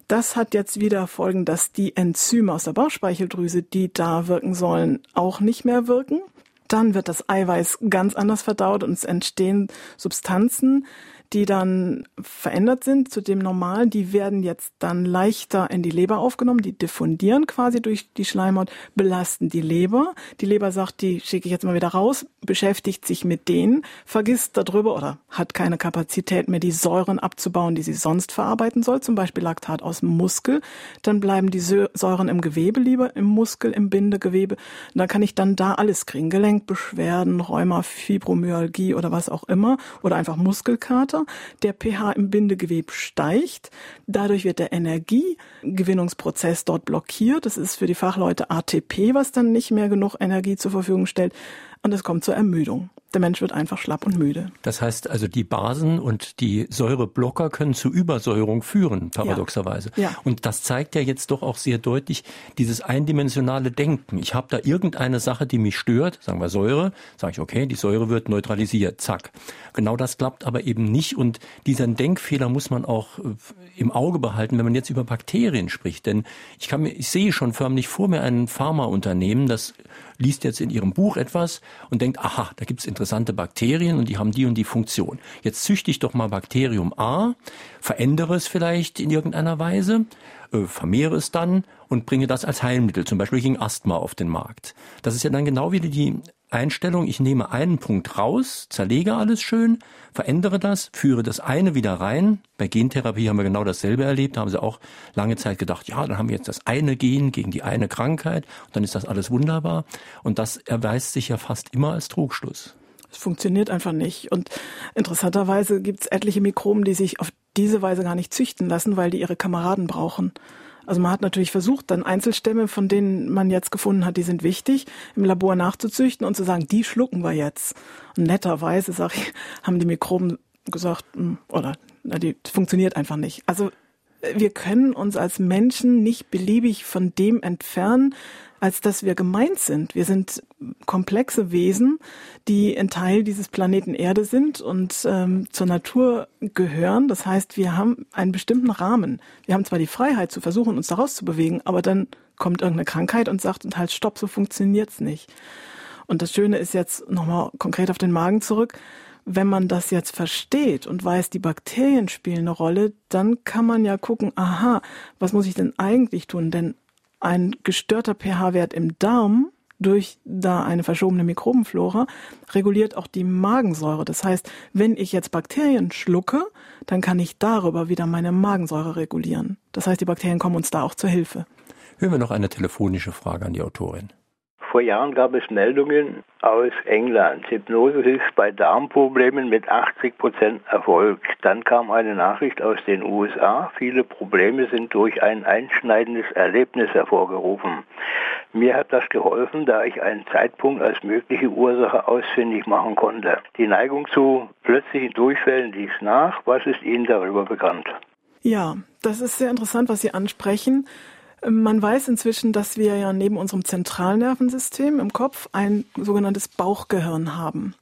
Das hat jetzt wieder Folgen, dass die Enzyme aus der Bauchspeicheldrüse, die da wirken sollen, auch nicht mehr wirken. Dann wird das Eiweiß ganz anders verdaut und es entstehen Substanzen, die dann verändert sind zu dem Normalen, die werden jetzt dann leichter in die Leber aufgenommen, die diffundieren quasi durch die Schleimhaut, belasten die Leber. Die Leber sagt, die schicke ich jetzt mal wieder raus, beschäftigt sich mit denen, vergisst darüber oder hat keine Kapazität mehr, die Säuren abzubauen, die sie sonst verarbeiten soll, zum Beispiel Laktat aus dem Muskel. Dann bleiben die Säuren im Gewebe lieber, im Muskel, im Bindegewebe. Und dann kann ich dann da alles kriegen. Gelenkbeschwerden, Rheuma, Fibromyalgie oder was auch immer oder einfach Muskelkater. Wasser, der pH im Bindegewebe steigt. Dadurch wird der Energiegewinnungsprozess dort blockiert. Das ist für die Fachleute ATP, was dann nicht mehr genug Energie zur Verfügung stellt. und es kommt zur Ermüdung. Der Mensch wird einfach schlapp und müde. Das heißt also, die Basen und die Säureblocker können zu Übersäuerung führen, paradoxerweise. Ja. Ja. Und das zeigt ja jetzt doch auch sehr deutlich dieses eindimensionale Denken. Ich habe da irgendeine Sache, die mich stört, sagen wir Säure, sage ich, okay, die Säure wird neutralisiert, zack. Genau das klappt aber eben nicht und diesen Denkfehler muss man auch äh, im Auge behalten, wenn man jetzt über Bakterien spricht. Denn ich kann mir, ich sehe schon förmlich vor mir ein Pharmaunternehmen, das liest jetzt in ihrem Buch etwas und denkt, aha, da gibt's interessante Bakterien und die haben die und die Funktion. Jetzt züchte ich doch mal Bakterium A, verändere es vielleicht in irgendeiner Weise, äh, vermehre es dann und bringe das als Heilmittel, zum Beispiel gegen Asthma, auf den Markt. Das ist ja dann genau wieder die Einstellung, ich nehme einen Punkt raus, zerlege alles schön, verändere das, führe das eine wieder rein. Bei Gentherapie haben wir genau dasselbe erlebt, da haben sie auch lange Zeit gedacht, ja, dann haben wir jetzt das eine Gen gegen die eine Krankheit dann ist das alles wunderbar. Und das erweist sich ja fast immer als Trugschluss. Es funktioniert einfach nicht. Und interessanterweise gibt es etliche Mikroben, die sich auf diese Weise gar nicht züchten lassen, weil die ihre Kameraden brauchen. Also man hat natürlich versucht, dann Einzelstämme, von denen man jetzt gefunden hat, die sind wichtig, im Labor nachzuzüchten und zu sagen, die schlucken wir jetzt. Und netterweise, sag ich, haben die Mikroben gesagt, hm, oder na, die funktioniert einfach nicht. Also wir können uns als Menschen nicht beliebig von dem entfernen, als dass wir gemeint sind. Wir sind komplexe Wesen, die ein Teil dieses Planeten Erde sind und ähm, zur Natur gehören. Das heißt, wir haben einen bestimmten Rahmen. Wir haben zwar die Freiheit zu versuchen, uns daraus zu bewegen, aber dann kommt irgendeine Krankheit und sagt, und halt, stopp, so funktioniert's nicht. Und das Schöne ist jetzt nochmal konkret auf den Magen zurück. Wenn man das jetzt versteht und weiß, die Bakterien spielen eine Rolle, dann kann man ja gucken, aha, was muss ich denn eigentlich tun? Denn ein gestörter pH-Wert im Darm durch da eine verschobene Mikrobenflora reguliert auch die Magensäure. Das heißt, wenn ich jetzt Bakterien schlucke, dann kann ich darüber wieder meine Magensäure regulieren. Das heißt, die Bakterien kommen uns da auch zur Hilfe. Hören wir noch eine telefonische Frage an die Autorin. Vor Jahren gab es Meldungen aus England. Hypnose hilft bei Darmproblemen mit 80 Prozent Erfolg. Dann kam eine Nachricht aus den USA. Viele Probleme sind durch ein einschneidendes Erlebnis hervorgerufen. Mir hat das geholfen, da ich einen Zeitpunkt als mögliche Ursache ausfindig machen konnte. Die Neigung zu plötzlichen Durchfällen ließ nach. Was ist Ihnen darüber bekannt? Ja, das ist sehr interessant, was Sie ansprechen. Man weiß inzwischen, dass wir ja neben unserem Zentralnervensystem im Kopf ein sogenanntes Bauchgehirn haben.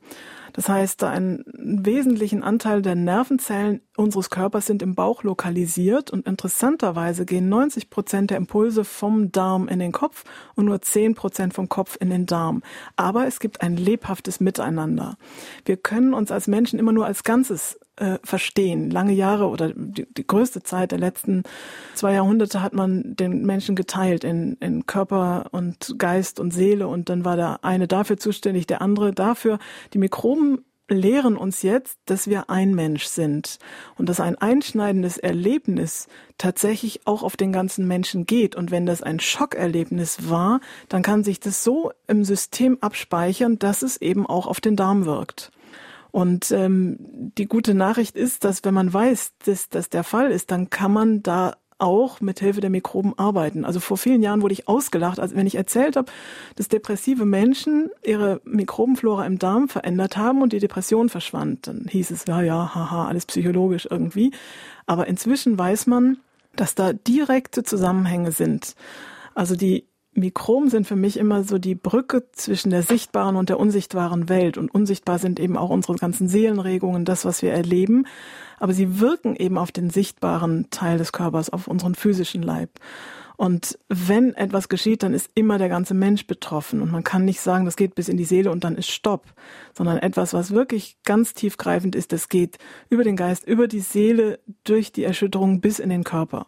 Das heißt, einen wesentlichen Anteil der Nervenzellen unseres Körpers sind im Bauch lokalisiert und interessanterweise gehen 90 Prozent der Impulse vom Darm in den Kopf und nur 10 Prozent vom Kopf in den Darm. Aber es gibt ein lebhaftes Miteinander. Wir können uns als Menschen immer nur als Ganzes äh, verstehen. Lange Jahre oder die, die, größte Zeit der letzten zwei Jahrhunderte hat man den Menschen geteilt in, in Körper und Geist und Seele und dann war der eine dafür zuständig, der andere dafür. Die Mikroben lehren uns jetzt, dass wir ein Mensch sind und dass ein einschneidendes Erlebnis tatsächlich auch auf den ganzen Menschen geht. Und wenn das ein Schockerlebnis war, dann kann sich das so im System abspeichern, dass es eben auch auf den Darm wirkt. Und ähm, die gute Nachricht ist, dass wenn man weiß, dass das der Fall ist, dann kann man da auch mit Hilfe der Mikroben arbeiten. Also vor vielen Jahren wurde ich ausgelacht, als wenn ich erzählt habe, dass depressive Menschen ihre Mikrobenflora im Darm verändert haben und die Depression verschwand. Dann hieß es, ja, ja, haha, alles psychologisch irgendwie. Aber inzwischen weiß man, dass da direkte Zusammenhänge sind. Also die Mikroben sind für mich immer so die Brücke zwischen der sichtbaren und der unsichtbaren Welt. Und unsichtbar sind eben auch unsere ganzen Seelenregungen, das, was wir erleben. Aber sie wirken eben auf den sichtbaren Teil des Körpers, auf unseren physischen Leib. Und wenn etwas geschieht, dann ist immer der ganze Mensch betroffen. Und man kann nicht sagen, das geht bis in die Seele und dann ist Stopp, sondern etwas, was wirklich ganz tiefgreifend ist, das geht über den Geist, über die Seele, durch die Erschütterung bis in den Körper.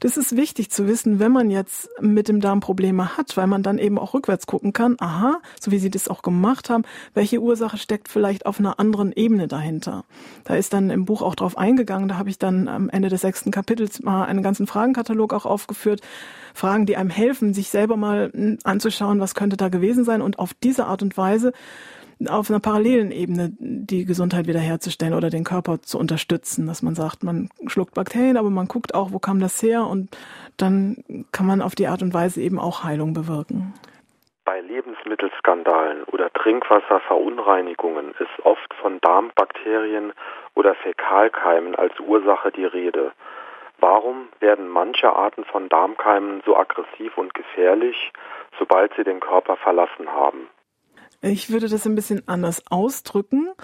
Das ist wichtig zu wissen, wenn man jetzt mit dem Darm Probleme hat, weil man dann eben auch rückwärts gucken kann, aha, so wie Sie das auch gemacht haben, welche Ursache steckt vielleicht auf einer anderen Ebene dahinter. Da ist dann im Buch auch drauf eingegangen, da habe ich dann am Ende des sechsten Kapitels mal einen ganzen Fragenkatalog auch aufgeführt, Fragen, die einem helfen, sich selber mal hm, anzuschauen, was könnte da gewesen sein und auf diese Art und Weise auf einer parallelen Ebene die Gesundheit wiederherzustellen oder den Körper zu unterstützen, dass man sagt, man schluckt Bakterien, aber man guckt auch, wo kam das her und dann kann man auf die Art und Weise eben auch Heilung bewirken. Bei Lebens Lebensmittelskandalen oder Trinkwasserverunreinigungen ist oft von Darmbakterien oder Fäkalkeimen als Ursache die Rede. Warum werden manche Arten von Darmkeimen so aggressiv und gefährlich, sobald sie den Körper verlassen haben? Ich würde das ein bisschen anders ausdrücken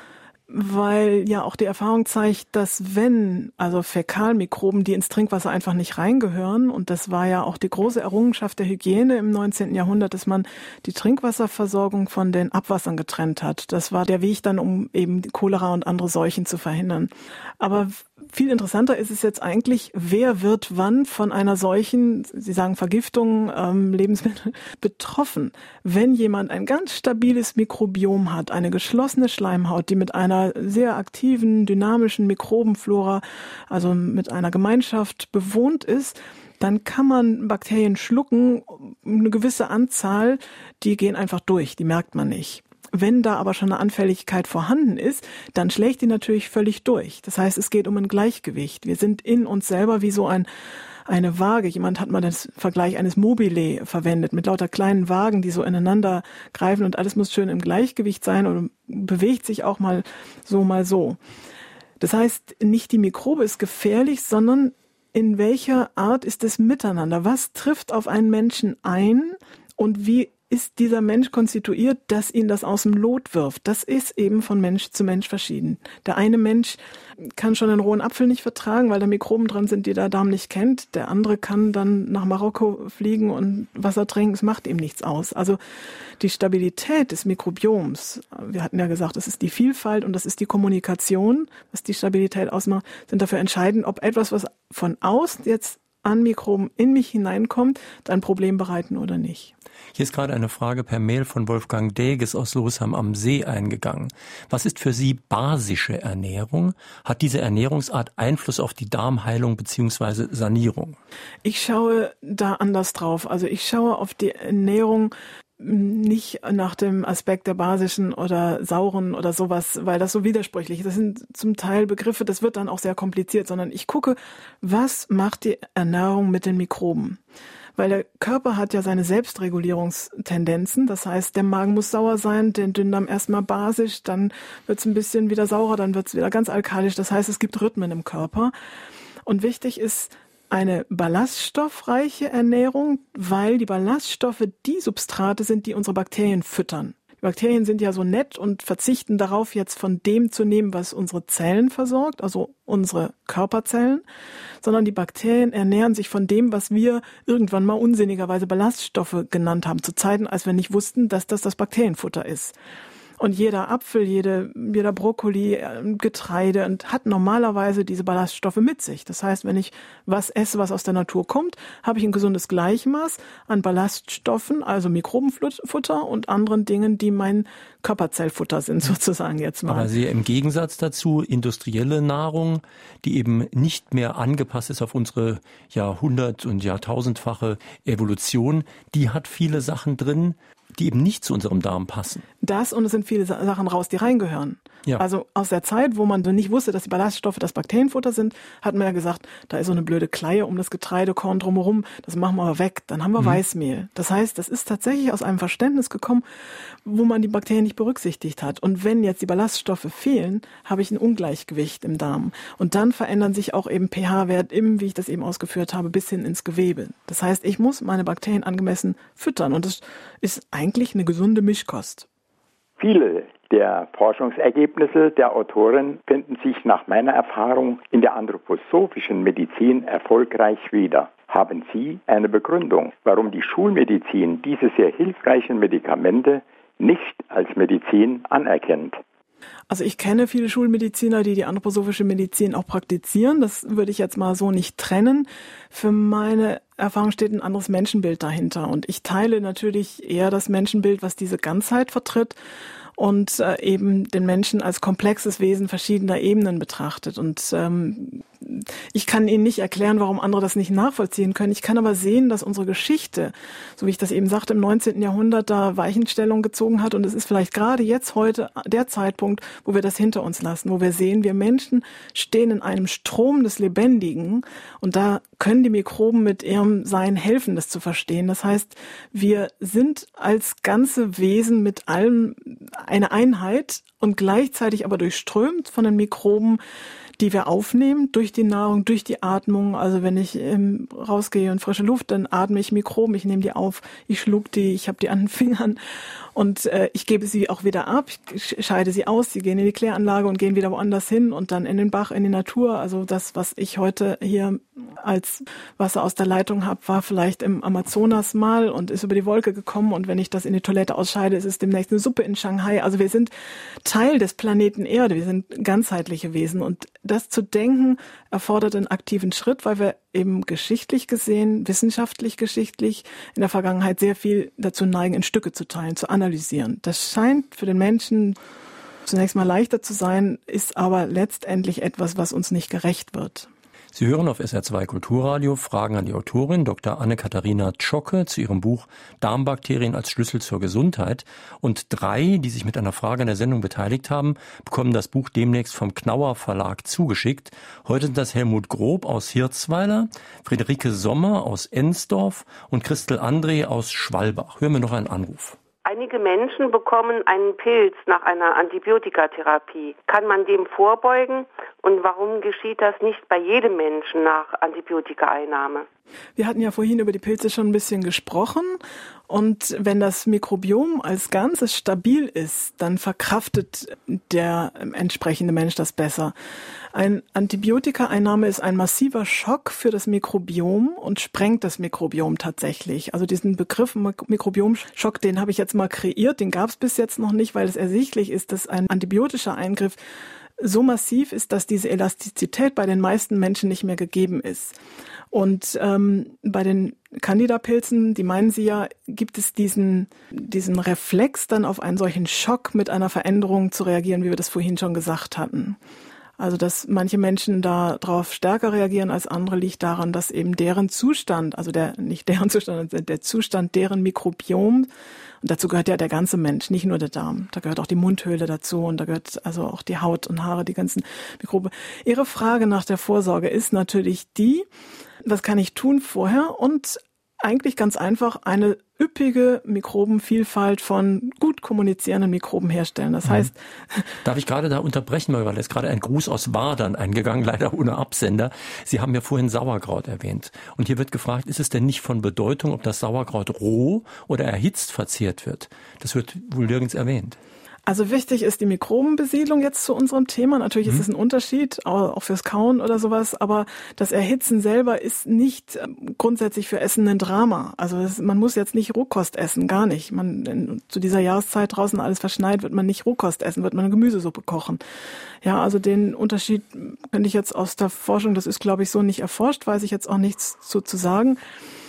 weil ja auch die Erfahrung zeigt, dass wenn also Fäkalmikroben, die ins Trinkwasser einfach nicht reingehören, und das war ja auch die große Errungenschaft der Hygiene im 19. Jahrhundert, dass man die Trinkwasserversorgung von den Abwassern getrennt hat. Das war der Weg dann, um eben Cholera und andere Seuchen zu verhindern. Aber viel interessanter ist es jetzt eigentlich, wer wird wann von einer solchen, Sie sagen Vergiftung, ähm, Lebensmittel betroffen. Wenn jemand ein ganz stabiles Mikrobiom hat, eine geschlossene Schleimhaut, die mit einer sehr aktiven, dynamischen Mikrobenflora, also mit einer Gemeinschaft bewohnt ist, dann kann man Bakterien schlucken, eine gewisse Anzahl, die gehen einfach durch, die merkt man nicht. Wenn da aber schon eine Anfälligkeit vorhanden ist, dann schlägt die natürlich völlig durch. Das heißt, es geht um ein Gleichgewicht. Wir sind in uns selber wie so ein eine Waage. Jemand hat mal den Vergleich eines Mobile verwendet mit lauter kleinen Wagen, die so ineinander greifen und alles muss schön im Gleichgewicht sein und bewegt sich auch mal so, mal so. Das heißt, nicht die Mikrobe ist gefährlich, sondern in welcher Art ist es miteinander? Was trifft auf einen Menschen ein und wie ist dieser Mensch konstituiert, dass ihn das aus dem Lot wirft. Das ist eben von Mensch zu Mensch verschieden. Der eine Mensch kann schon einen rohen Apfel nicht vertragen, weil da Mikroben dran sind, die der Darm nicht kennt. Der andere kann dann nach Marokko fliegen und Wasser trinken. Es macht ihm nichts aus. Also die Stabilität des Mikrobioms, wir hatten ja gesagt, das ist die Vielfalt und das ist die Kommunikation, was die Stabilität ausmacht, sind dafür entscheidend, ob etwas, was von außen jetzt an Mikroben in mich hineinkommt, ein Problem bereiten oder nicht. Hier ist gerade eine Frage per Mail von Wolfgang Deges aus Losheim am See eingegangen. Was ist für Sie basische Ernährung? Hat diese Ernährungsart Einfluss auf die Darmheilung bzw. Sanierung? Ich schaue da anders drauf. Also ich schaue auf die Ernährung nicht nach dem Aspekt der basischen oder sauren oder sowas, weil das so widersprüchlich ist. Das sind zum Teil Begriffe, das wird dann auch sehr kompliziert, sondern ich gucke, was macht die Ernährung mit den Mikroben? Weil der Körper hat ja seine Selbstregulierungstendenzen. Das heißt, der Magen muss sauer sein, den Dünndarm erstmal basisch, dann wird es ein bisschen wieder saurer, dann wird es wieder ganz alkalisch. Das heißt, es gibt Rhythmen im Körper. Und wichtig ist, eine ballaststoffreiche Ernährung, weil die Ballaststoffe die Substrate sind, die unsere Bakterien füttern. Bakterien sind ja so nett und verzichten darauf, jetzt von dem zu nehmen, was unsere Zellen versorgt, also unsere Körperzellen, sondern die Bakterien ernähren sich von dem, was wir irgendwann mal unsinnigerweise Ballaststoffe genannt haben, zu Zeiten, als wir nicht wussten, dass das das Bakterienfutter ist. Und jeder Apfel, jede, jeder Brokkoli, äh, Getreide und hat normalerweise diese Ballaststoffe mit sich. Das heißt, wenn ich was esse, was aus der Natur kommt, habe ich ein gesundes Gleichmaß an Ballaststoffen, also Mikrobenfutter und anderen Dingen, die mein Körperzellfutter sind, sozusagen jetzt mal. Aber Sie im Gegensatz dazu industrielle Nahrung, die eben nicht mehr angepasst ist auf unsere Jahrhundert- und Jahrtausendfache Evolution, die hat viele Sachen drin, die eben nicht zu unserem Darm passen. Das und es sind viele Sachen raus, die reingehören. Ja. Also aus der Zeit, wo man nicht wusste, dass die Ballaststoffe das Bakterienfutter sind, hat man ja gesagt, da ist so eine blöde Kleie um das Getreidekorn drumherum, das machen wir aber weg, dann haben wir mhm. Weißmehl. Das heißt, das ist tatsächlich aus einem Verständnis gekommen, wo man die Bakterien nicht berücksichtigt hat. Und wenn jetzt die Ballaststoffe fehlen, habe ich ein Ungleichgewicht im Darm. Und dann verändern sich auch eben pH-Wert im, wie ich das eben ausgeführt habe, bis hin ins Gewebe. Das heißt, ich muss meine Bakterien angemessen füttern. Und das ist eigentlich eine gesunde Mischkost. Viele der Forschungsergebnisse der Autoren finden sich nach meiner Erfahrung in der anthroposophischen Medizin erfolgreich wieder. Haben Sie eine Begründung, warum die Schulmedizin diese sehr hilfreichen Medikamente nicht als Medizin anerkennt? Also ich kenne viele Schulmediziner, die die anthroposophische Medizin auch praktizieren. Das würde ich jetzt mal so nicht trennen. Für meine Erfahrung steht ein anderes Menschenbild dahinter. Und ich teile natürlich eher das Menschenbild, was diese Ganzheit vertritt und äh, eben den Menschen als komplexes Wesen verschiedener Ebenen betrachtet. Und ähm, ich kann Ihnen nicht erklären, warum andere das nicht nachvollziehen können. Ich kann aber sehen, dass unsere Geschichte, so wie ich das eben sagte, im 19. Jahrhundert da Weichenstellung gezogen hat. Und es ist vielleicht gerade jetzt heute der Zeitpunkt, wo wir das hinter uns lassen, wo wir sehen, wir Menschen stehen in einem Strom des Lebendigen und da können die Mikroben mit ihrem Sein helfen, das zu verstehen. Das heißt, wir sind als ganze Wesen mit allem eine Einheit und gleichzeitig aber durchströmt von den Mikroben, die wir aufnehmen durch die Nahrung, durch die Atmung. Also wenn ich ähm, rausgehe und frische Luft, dann atme ich Mikroben, ich nehme die auf, ich schluck die, ich habe die an den Fingern und äh, ich gebe sie auch wieder ab, ich scheide sie aus, sie gehen in die Kläranlage und gehen wieder woanders hin und dann in den Bach, in die Natur. Also das, was ich heute hier als Wasser aus der Leitung habe, war vielleicht im Amazonas mal und ist über die Wolke gekommen und wenn ich das in die Toilette ausscheide, ist es demnächst eine Suppe in Shanghai. Also wir sind Teil des Planeten Erde, wir sind ganzheitliche Wesen und das zu denken erfordert einen aktiven Schritt, weil wir eben geschichtlich gesehen, wissenschaftlich geschichtlich in der Vergangenheit sehr viel dazu neigen, in Stücke zu teilen, zu analysieren. Das scheint für den Menschen zunächst mal leichter zu sein, ist aber letztendlich etwas, was uns nicht gerecht wird. Sie hören auf SR2 Kulturradio Fragen an die Autorin Dr. Anne-Katharina Tschocke zu ihrem Buch Darmbakterien als Schlüssel zur Gesundheit. Und drei, die sich mit einer Frage in der Sendung beteiligt haben, bekommen das Buch demnächst vom Knauer Verlag zugeschickt. Heute sind das Helmut Grob aus Hirzweiler, Friederike Sommer aus Ensdorf und Christel André aus Schwalbach. Hören wir noch einen Anruf. Einige Menschen bekommen einen Pilz nach einer Antibiotikatherapie. Kann man dem vorbeugen? Und warum geschieht das nicht bei jedem Menschen nach Antibiotikaeinnahme? Wir hatten ja vorhin über die Pilze schon ein bisschen gesprochen. Und wenn das Mikrobiom als Ganzes stabil ist, dann verkraftet der entsprechende Mensch das besser. Ein Antibiotikaeinnahme ist ein massiver Schock für das Mikrobiom und sprengt das Mikrobiom tatsächlich. Also diesen Begriff Mikrobiomschock, den habe ich jetzt mal kreiert, den gab es bis jetzt noch nicht, weil es ersichtlich ist, dass ein antibiotischer Eingriff so massiv ist, dass diese Elastizität bei den meisten Menschen nicht mehr gegeben ist. Und ähm, bei den Candida-Pilzen, die meinen Sie ja, gibt es diesen, diesen Reflex, dann auf einen solchen Schock mit einer Veränderung zu reagieren, wie wir das vorhin schon gesagt hatten. Also, dass manche Menschen darauf stärker reagieren als andere, liegt daran, dass eben deren Zustand, also der, nicht deren Zustand, der Zustand deren Mikrobiom, und dazu gehört ja der ganze Mensch, nicht nur der Darm. Da gehört auch die Mundhöhle dazu und da gehört also auch die Haut und Haare, die ganzen Mikrobe. Ihre Frage nach der Vorsorge ist natürlich die, was kann ich tun vorher und eigentlich ganz einfach eine üppige Mikrobenvielfalt von gut kommunizierenden Mikroben herstellen. Das mhm. heißt. Darf ich gerade da unterbrechen, weil es gerade ein Gruß aus Wadern eingegangen, leider ohne Absender. Sie haben ja vorhin Sauerkraut erwähnt. Und hier wird gefragt, ist es denn nicht von Bedeutung, ob das Sauerkraut roh oder erhitzt verzehrt wird? Das wird wohl nirgends erwähnt. Also wichtig ist die Mikrobenbesiedlung jetzt zu unserem Thema. Natürlich mhm. ist es ein Unterschied, auch fürs Kauen oder sowas, aber das Erhitzen selber ist nicht ähm, grundsätzlich für Essen ein Drama. Also es, man muss jetzt nicht Rohkost essen, gar nicht. Man, zu dieser Jahreszeit draußen alles verschneit, wird man nicht Rohkost essen, wird man eine Gemüsesuppe kochen. Ja, also den Unterschied könnte ich jetzt aus der Forschung, das ist glaube ich so nicht erforscht, weiß ich jetzt auch nichts zu, zu sagen.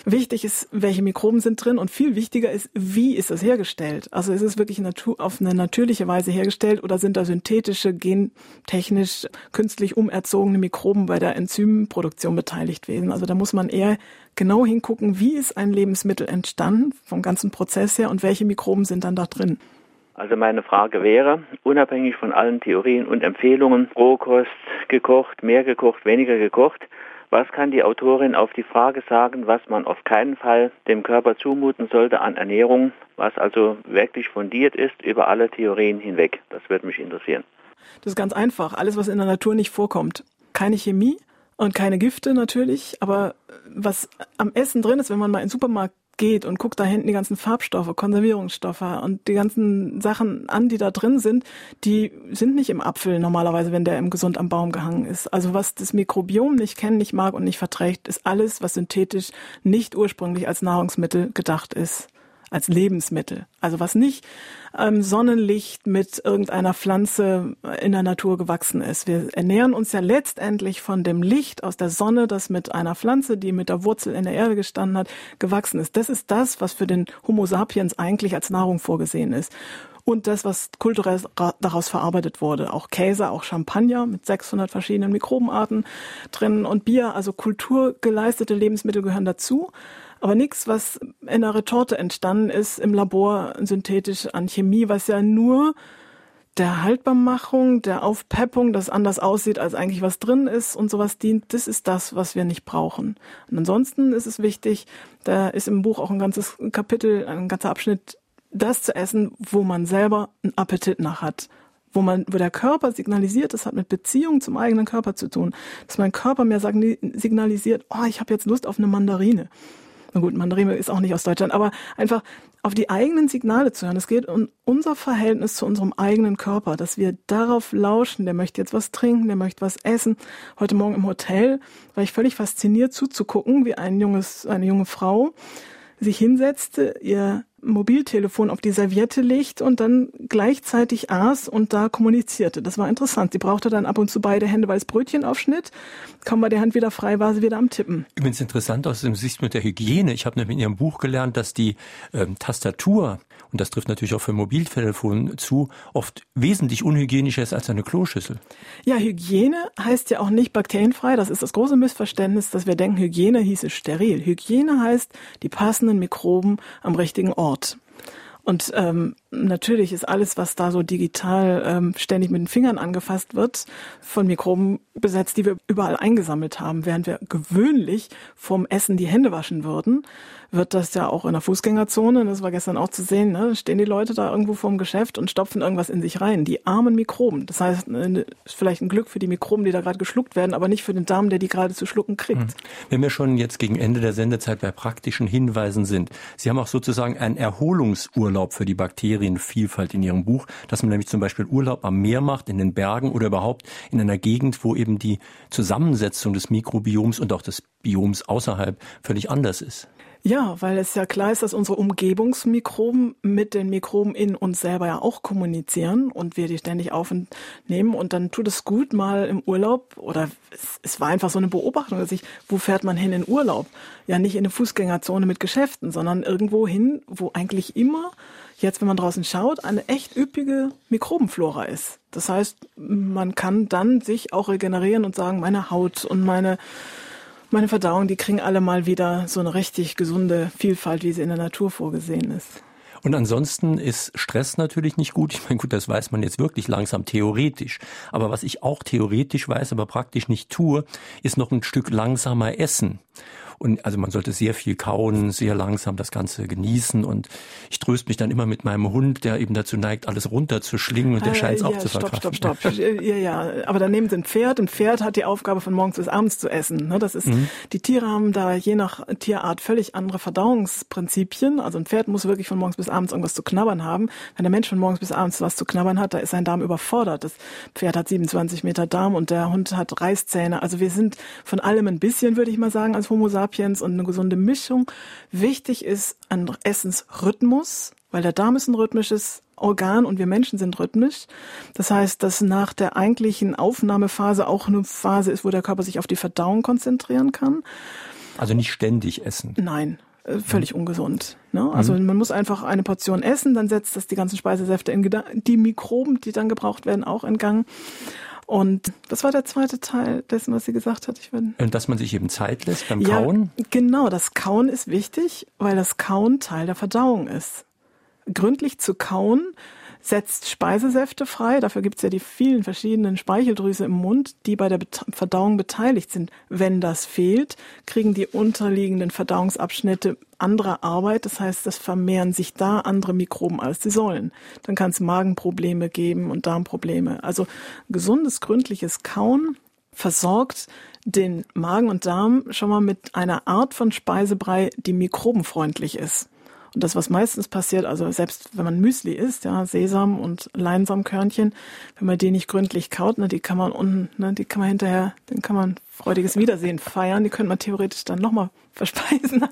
Wichtig ist, welche Mikroben sind drin und viel wichtiger ist, wie ist das hergestellt? Also ist es wirklich auf eine natürliche Weise hergestellt oder sind da synthetische, gentechnisch, künstlich umerzogene Mikroben bei der Enzymproduktion beteiligt gewesen? Also da muss man eher genau hingucken, wie ist ein Lebensmittel entstanden vom ganzen Prozess her und welche Mikroben sind dann da drin. Also meine Frage wäre, unabhängig von allen Theorien und Empfehlungen, Rohkost, gekocht, mehr gekocht, weniger gekocht, was kann die Autorin auf die Frage sagen, was man auf keinen Fall dem Körper zumuten sollte an Ernährung, was also wirklich fundiert ist über alle Theorien hinweg? Das würde mich interessieren. Das ist ganz einfach. Alles, was in der Natur nicht vorkommt. Keine Chemie und keine Gifte natürlich, aber was am Essen drin ist, wenn man mal in den Supermarkt geht und guckt da hinten die ganzen Farbstoffe, Konservierungsstoffe und die ganzen Sachen an, die da drin sind, die sind nicht im Apfel normalerweise, wenn der im gesund am Baum gehangen ist. Also was das Mikrobiom nicht kennt, nicht mag und nicht verträgt, ist alles, was synthetisch nicht ursprünglich als Nahrungsmittel gedacht ist als Lebensmittel. Also was nicht ähm, Sonnenlicht mit irgendeiner Pflanze in der Natur gewachsen ist. Wir ernähren uns ja letztendlich von dem Licht aus der Sonne, das mit einer Pflanze, die mit der Wurzel in der Erde gestanden hat, gewachsen ist. Das ist das, was für den Homo sapiens eigentlich als Nahrung vorgesehen ist und das, was kulturell daraus verarbeitet wurde. Auch Käse, auch Champagner mit 600 verschiedenen Mikrobenarten drin und Bier, also kulturgeleistete Lebensmittel gehören dazu aber nichts, was in einer Retorte entstanden ist im Labor synthetisch an Chemie, was ja nur der Haltbarmachung, der Aufpeppung, das anders aussieht, als eigentlich was drin ist und sowas dient, das ist das, was wir nicht brauchen. Und ansonsten ist es wichtig, da ist im Buch auch ein ganzes Kapitel, ein ganzer Abschnitt, das zu essen, wo man selber einen Appetit nach hat. Wo man, wo der Körper signalisiert, das hat mit Beziehung zum eigenen Körper zu tun, dass mein Körper mir signalisiert, oh, ich habe jetzt Lust auf eine Mandarine. Na gut, Mandarine ist auch nicht aus Deutschland, aber einfach auf die eigenen Signale zu hören. Es geht um unser Verhältnis zu unserem eigenen Körper, dass wir darauf lauschen. Der möchte jetzt was trinken, der möchte was essen. Heute Morgen im Hotel war ich völlig fasziniert zuzugucken, wie ein junges, eine junge Frau sich hinsetzte, ihr Mobiltelefon auf die Serviette legt und dann gleichzeitig aß und da kommunizierte. Das war interessant. Sie brauchte dann ab und zu beide Hände, weil es Brötchen aufschnitt. Kaum war die Hand wieder frei, war sie wieder am Tippen. Übrigens interessant aus dem Sicht mit der Hygiene. Ich habe nämlich in Ihrem Buch gelernt, dass die ähm, Tastatur und das trifft natürlich auch für Mobiltelefon zu, oft wesentlich unhygienischer ist als eine Kloschüssel. Ja, Hygiene heißt ja auch nicht bakterienfrei. Das ist das große Missverständnis, dass wir denken, Hygiene hieße steril. Hygiene heißt die passenden Mikroben am richtigen Ort. Und ähm, natürlich ist alles, was da so digital ähm, ständig mit den Fingern angefasst wird, von Mikroben besetzt, die wir überall eingesammelt haben. Während wir gewöhnlich vom Essen die Hände waschen würden, wird das ja auch in der Fußgängerzone, das war gestern auch zu sehen, ne, stehen die Leute da irgendwo vorm Geschäft und stopfen irgendwas in sich rein. Die armen Mikroben. Das heißt, ist vielleicht ein Glück für die Mikroben, die da gerade geschluckt werden, aber nicht für den Darm, der die gerade zu schlucken kriegt. Hm. Wenn wir schon jetzt gegen Ende der Sendezeit bei praktischen Hinweisen sind, Sie haben auch sozusagen einen Erholungsurlaub für die Bakterienvielfalt in Ihrem Buch, dass man nämlich zum Beispiel Urlaub am Meer macht, in den Bergen oder überhaupt in einer Gegend, wo eben die Zusammensetzung des Mikrobioms und auch des Bioms außerhalb völlig anders ist. Ja, weil es ja klar ist, dass unsere Umgebungsmikroben mit den Mikroben in uns selber ja auch kommunizieren und wir die ständig aufnehmen. Und dann tut es gut mal im Urlaub oder es, es war einfach so eine Beobachtung, dass ich, wo fährt man hin in Urlaub? Ja, nicht in eine Fußgängerzone mit Geschäften, sondern irgendwo hin, wo eigentlich immer jetzt, wenn man draußen schaut, eine echt üppige Mikrobenflora ist. Das heißt, man kann dann sich auch regenerieren und sagen, meine Haut und meine meine Verdauung, die kriegen alle mal wieder so eine richtig gesunde Vielfalt, wie sie in der Natur vorgesehen ist. Und ansonsten ist Stress natürlich nicht gut. Ich meine, gut, das weiß man jetzt wirklich langsam theoretisch. Aber was ich auch theoretisch weiß, aber praktisch nicht tue, ist noch ein Stück langsamer essen. Und also man sollte sehr viel kauen, sehr langsam das Ganze genießen. Und ich tröste mich dann immer mit meinem Hund, der eben dazu neigt, alles runterzuschlingen und der ah, scheint es ja, auch zu stopp, verkraften. Stopp, stopp, stopp. ja, ja. Aber daneben sind Pferd. Ein Pferd hat die Aufgabe, von morgens bis abends zu essen. Ne? Das ist, mhm. die Tiere haben da je nach Tierart völlig andere Verdauungsprinzipien. Also ein Pferd muss wirklich von morgens bis abends irgendwas zu knabbern haben. Wenn der Mensch von morgens bis abends was zu knabbern hat, da ist sein Darm überfordert. Das Pferd hat 27 Meter Darm und der Hund hat Reißzähne. Also wir sind von allem ein bisschen, würde ich mal sagen, als Homo sapiens Sapiens und eine gesunde Mischung. Wichtig ist ein Essensrhythmus, weil der Darm ist ein rhythmisches Organ und wir Menschen sind rhythmisch. Das heißt, dass nach der eigentlichen Aufnahmephase auch eine Phase ist, wo der Körper sich auf die Verdauung konzentrieren kann. Also nicht ständig essen. Nein, äh, völlig mhm. ungesund. Ne? Also mhm. man muss einfach eine Portion essen, dann setzt das die ganzen Speisesäfte in die Mikroben, die dann gebraucht werden, auch in Gang. Und was war der zweite Teil dessen, was sie gesagt hat? Ich bin Dass man sich eben Zeit lässt beim ja, Kauen? Genau, das Kauen ist wichtig, weil das Kauen Teil der Verdauung ist. Gründlich zu kauen setzt Speisesäfte frei. Dafür gibt es ja die vielen verschiedenen Speicheldrüse im Mund, die bei der Verdauung beteiligt sind. Wenn das fehlt, kriegen die unterliegenden Verdauungsabschnitte andere Arbeit. Das heißt, es vermehren sich da andere Mikroben, als sie sollen. Dann kann es Magenprobleme geben und Darmprobleme. Also gesundes, gründliches Kauen versorgt den Magen und Darm schon mal mit einer Art von Speisebrei, die mikrobenfreundlich ist. Und das, was meistens passiert, also selbst wenn man Müsli isst, ja, Sesam und Leinsamkörnchen, wenn man die nicht gründlich kaut, ne, die kann man unten, ne, die kann man hinterher, dann kann man freudiges Wiedersehen feiern. Die könnte man theoretisch dann nochmal verspeisen.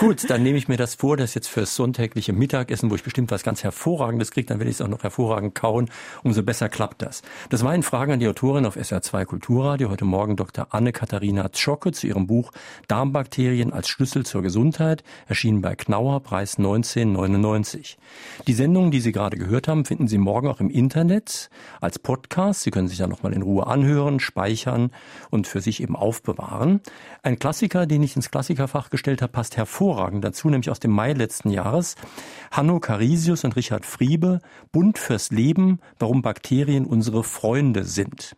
Gut, dann nehme ich mir das vor, dass jetzt fürs sonntägliche Mittagessen, wo ich bestimmt was ganz Hervorragendes kriege, dann werde ich es auch noch hervorragend kauen. Umso besser klappt das. Das war in Fragen an die Autorin auf SR2 Kulturradio. Heute Morgen Dr. Anne-Katharina Zschocke zu ihrem Buch Darmbakterien als Schlüssel zur Gesundheit, erschienen bei Knauer, Preis 1999. Die Sendung, die Sie gerade gehört haben, finden Sie morgen auch im Internet als Podcast. Sie können sich ja nochmal in Ruhe anhören, speichern und für sich sich eben aufbewahren. Ein Klassiker, den ich ins Klassikerfach gestellt habe, passt hervorragend dazu, nämlich aus dem Mai letzten Jahres. Hanno Carisius und Richard Friebe, Bund fürs Leben, warum Bakterien unsere Freunde sind.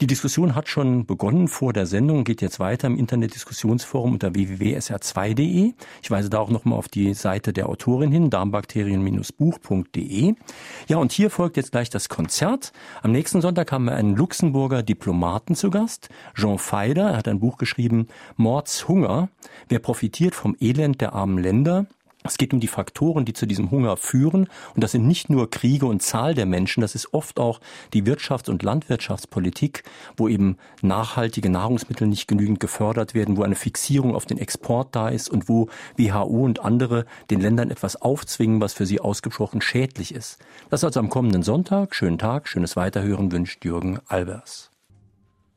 Die Diskussion hat schon begonnen vor der Sendung, geht jetzt weiter im Internetdiskussionsforum unter www.sr2.de. Ich weise da auch nochmal auf die Seite der Autorin hin, darmbakterien-buch.de. Ja, und hier folgt jetzt gleich das Konzert. Am nächsten Sonntag haben wir einen Luxemburger Diplomaten zu Gast, Jean Feider. Er hat ein Buch geschrieben, Mordshunger. Wer profitiert vom Elend der armen Länder? Es geht um die Faktoren, die zu diesem Hunger führen. Und das sind nicht nur Kriege und Zahl der Menschen, das ist oft auch die Wirtschafts- und Landwirtschaftspolitik, wo eben nachhaltige Nahrungsmittel nicht genügend gefördert werden, wo eine Fixierung auf den Export da ist und wo WHO und andere den Ländern etwas aufzwingen, was für sie ausgesprochen schädlich ist. Das also am kommenden Sonntag. Schönen Tag, schönes Weiterhören wünscht Jürgen Albers.